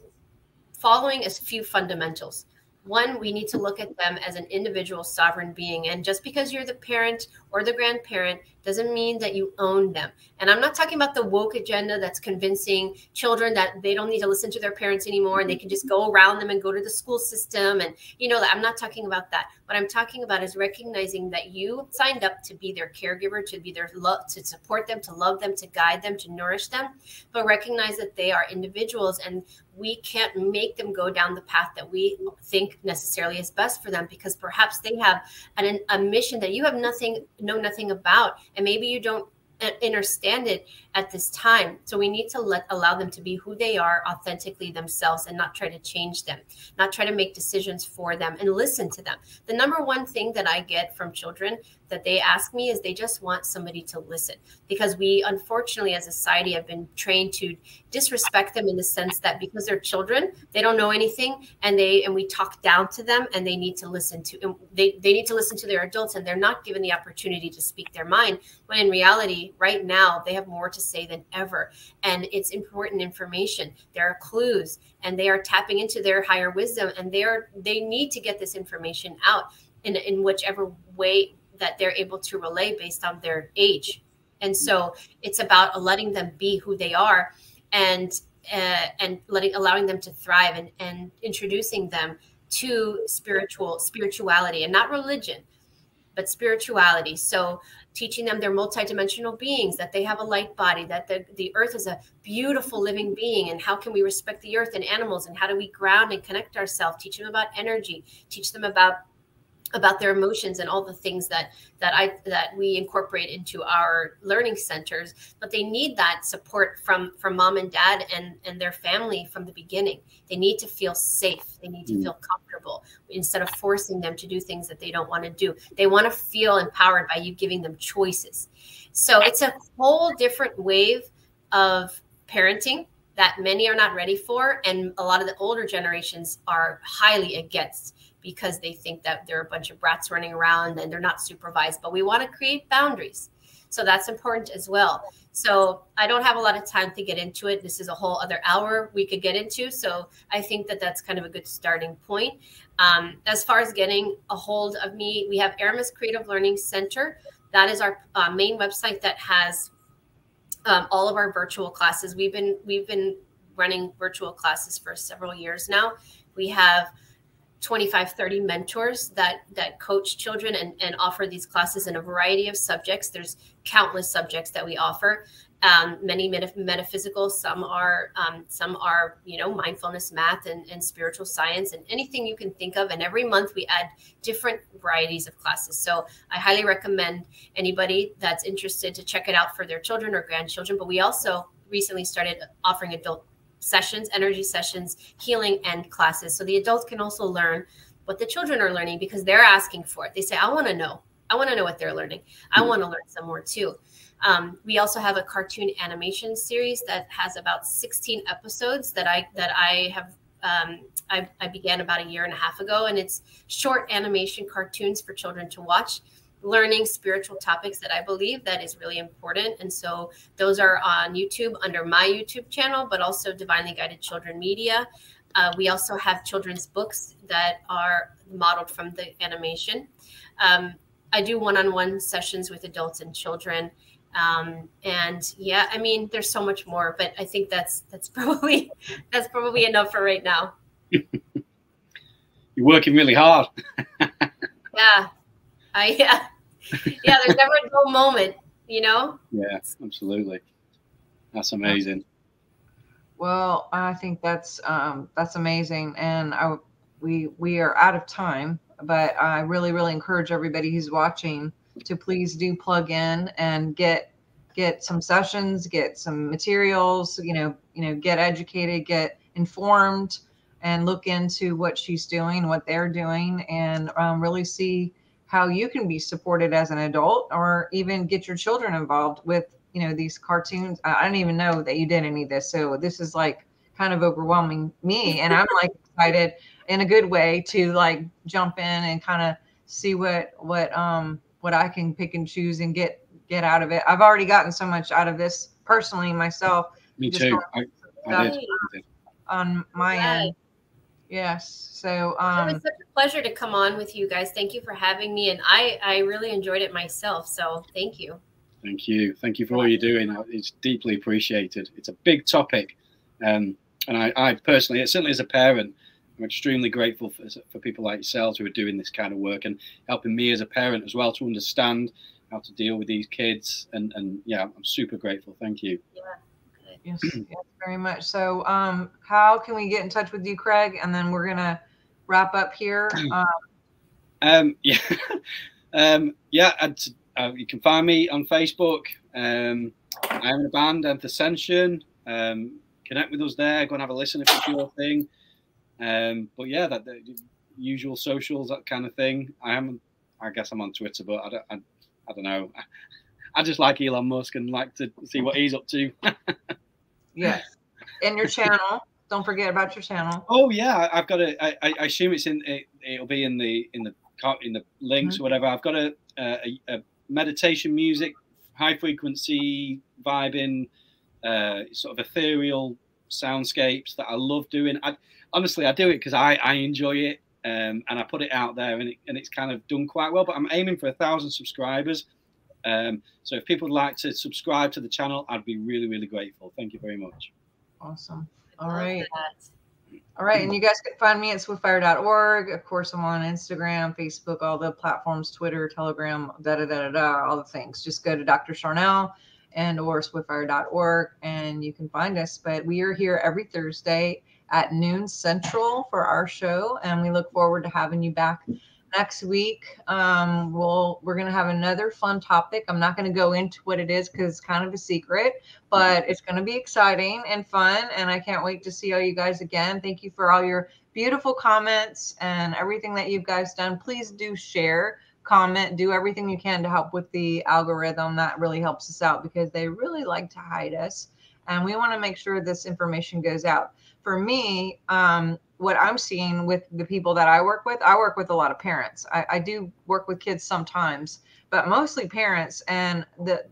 following a few fundamentals one, we need to look at them as an individual sovereign being. And just because you're the parent or the grandparent doesn't mean that you own them. And I'm not talking about the woke agenda that's convincing children that they don't need to listen to their parents anymore and they can just go around them and go to the school system. And, you know, I'm not talking about that. What I'm talking about is recognizing that you signed up to be their caregiver, to be their love, to support them, to love them, to guide them, to nourish them, but recognize that they are individuals and we can't make them go down the path that we think necessarily is best for them because perhaps they have an, a mission that you have nothing know nothing about and maybe you don't uh, understand it at this time. So we need to let allow them to be who they are authentically themselves and not try to change them, not try to make decisions for them and listen to them. The number one thing that I get from children that they ask me is they just want somebody to listen. Because we unfortunately as a society have been trained to disrespect them in the sense that because they're children they don't know anything and they and we talk down to them and they need to listen to and they, they need to listen to their adults and they're not given the opportunity to speak their mind when in reality right now they have more to say than ever. And it's important information. There are clues and they are tapping into their higher wisdom and they are they need to get this information out in, in whichever way that they're able to relay based on their age. And so it's about letting them be who they are and uh, and letting allowing them to thrive and, and introducing them to spiritual spirituality and not religion but spirituality so teaching them they're multidimensional beings, that they have a light body, that the, the earth is a beautiful living being, and how can we respect the earth and animals, and how do we ground and connect ourselves, teach them about energy, teach them about about their emotions and all the things that that I that we incorporate into our learning centers but they need that support from from mom and dad and and their family from the beginning. They need to feel safe. They need to mm. feel comfortable instead of forcing them to do things that they don't want to do. They want to feel empowered by you giving them choices. So it's a whole different wave of parenting that many are not ready for and a lot of the older generations are highly against because they think that there are a bunch of brats running around and they're not supervised. But we want to create boundaries. So that's important as well. So I don't have a lot of time to get into it. This is a whole other hour we could get into. So I think that that's kind of a good starting point. Um, as far as getting a hold of me, we have Aramis Creative Learning Center. That is our uh, main website that has um, all of our virtual classes. We've been we've been running virtual classes for several years now. We have 25 30 mentors that that coach children and, and offer these classes in a variety of subjects. There's countless subjects that we offer. Um, many metaph- metaphysical some are um, some are you know mindfulness math and, and spiritual science and anything you can think of. And every month we add different varieties of classes. So i highly recommend anybody that's interested to check it out for their children or grandchildren. But we also recently started offering adult sessions, energy sessions, healing, and classes. So the adults can also learn what the children are learning because they're asking for it. They say, I want to know. I want to know what they're learning. I hmm. want to learn some more too. Um, we also have a cartoon animation series that has about 16 episodes that I that I have um, I, I, began about a year and a half ago, and it's short animation cartoons for children to watch learning spiritual topics that I believe that is really important. And so those are on YouTube under my YouTube channel, but also Divinely Guided Children Media. Uh, we also have children's books that are modeled from the animation. Um, I do one-on-one sessions with adults and children. Um, and yeah, I mean, there's so much more, but I think that's that's probably that's probably enough for right now. You're working really hard. yeah, I yeah yeah, there's never a dull moment, you know? Yeah, absolutely. That's amazing. Well, I think that's um, that's amazing, and I we we are out of time, but I really really encourage everybody who's watching to please do plug in and get get some sessions, get some materials, you know, you know, get educated, get informed, and look into what she's doing, what they're doing, and um, really see how you can be supported as an adult or even get your children involved with you know these cartoons. I don't even know that you did any of this. So this is like kind of overwhelming me and i'm like excited in a good way to like jump in and kind of see what what um what i can pick and choose and get get out of it. I've already gotten so much out of this personally myself. Me too. I, I did. on my end Yes. So um, it was such a pleasure to come on with you guys. Thank you for having me, and I I really enjoyed it myself. So thank you. Thank you. Thank you for all you're doing. It's deeply appreciated. It's a big topic, um, and I, I personally, certainly as a parent, I'm extremely grateful for, for people like yourselves who are doing this kind of work and helping me as a parent as well to understand how to deal with these kids. And and yeah, I'm super grateful. Thank you. Yeah. Yes, yes, very much. So, um, how can we get in touch with you, Craig? And then we're gonna wrap up here. Um, um yeah, um, yeah. Uh, you can find me on Facebook. Um, I am in a band, Ascension. Um, connect with us there. Go and have a listen if it's your thing. Um, but yeah, that the usual socials, that kind of thing. I am. I guess I'm on Twitter, but I don't. I, I don't know. I just like Elon Musk and like to see what he's up to. Yes. And your channel. Don't forget about your channel. Oh yeah, I've got a. I, I assume it's in. It, it'll be in the in the in the links mm-hmm. or whatever. I've got a, a, a meditation music, high frequency vibing, uh, sort of ethereal soundscapes that I love doing. I honestly I do it because I I enjoy it. Um, and I put it out there, and, it, and it's kind of done quite well. But I'm aiming for a thousand subscribers, um, so if people would like to subscribe to the channel, I'd be really, really grateful. Thank you very much. Awesome. All right. All right. And you guys can find me at swiftfire.org. Of course, I'm on Instagram, Facebook, all the platforms, Twitter, Telegram, da da da da da, all the things. Just go to Dr. Sharnael and or swiftfire.org and you can find us. But we are here every Thursday at noon central for our show. And we look forward to having you back next week um, we'll we're going to have another fun topic. I'm not going to go into what it is because it's kind of a secret but it's going to be exciting and fun and i can't wait to see all you guys again. Thank you for all your beautiful comments and everything that you guys done. Please do share comment do everything you can to help with the algorithm. That really helps us out because they really like to hide us and we want to make sure this information goes out for me um, what I'm seeing with the people that I work with, I work with a lot of parents. I, I do work with kids sometimes, but mostly parents. And the,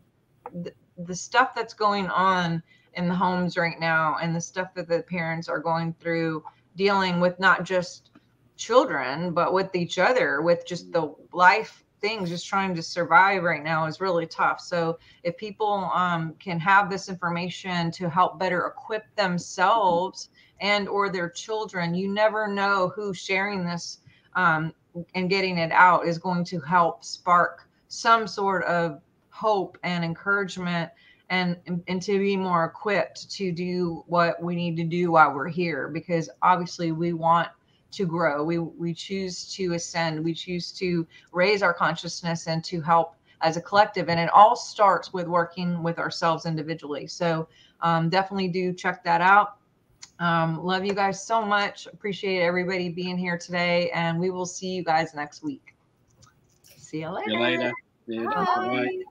the the stuff that's going on in the homes right now, and the stuff that the parents are going through, dealing with not just children, but with each other, with just the life things, just trying to survive right now is really tough. So if people um, can have this information to help better equip themselves and or their children you never know who sharing this um, and getting it out is going to help spark some sort of hope and encouragement and and to be more equipped to do what we need to do while we're here because obviously we want to grow. We we choose to ascend. We choose to raise our consciousness and to help as a collective. And it all starts with working with ourselves individually. So um, definitely do check that out um, love you guys so much. Appreciate everybody being here today, and we will see you guys next week. See you later. See you later. Bye. Bye.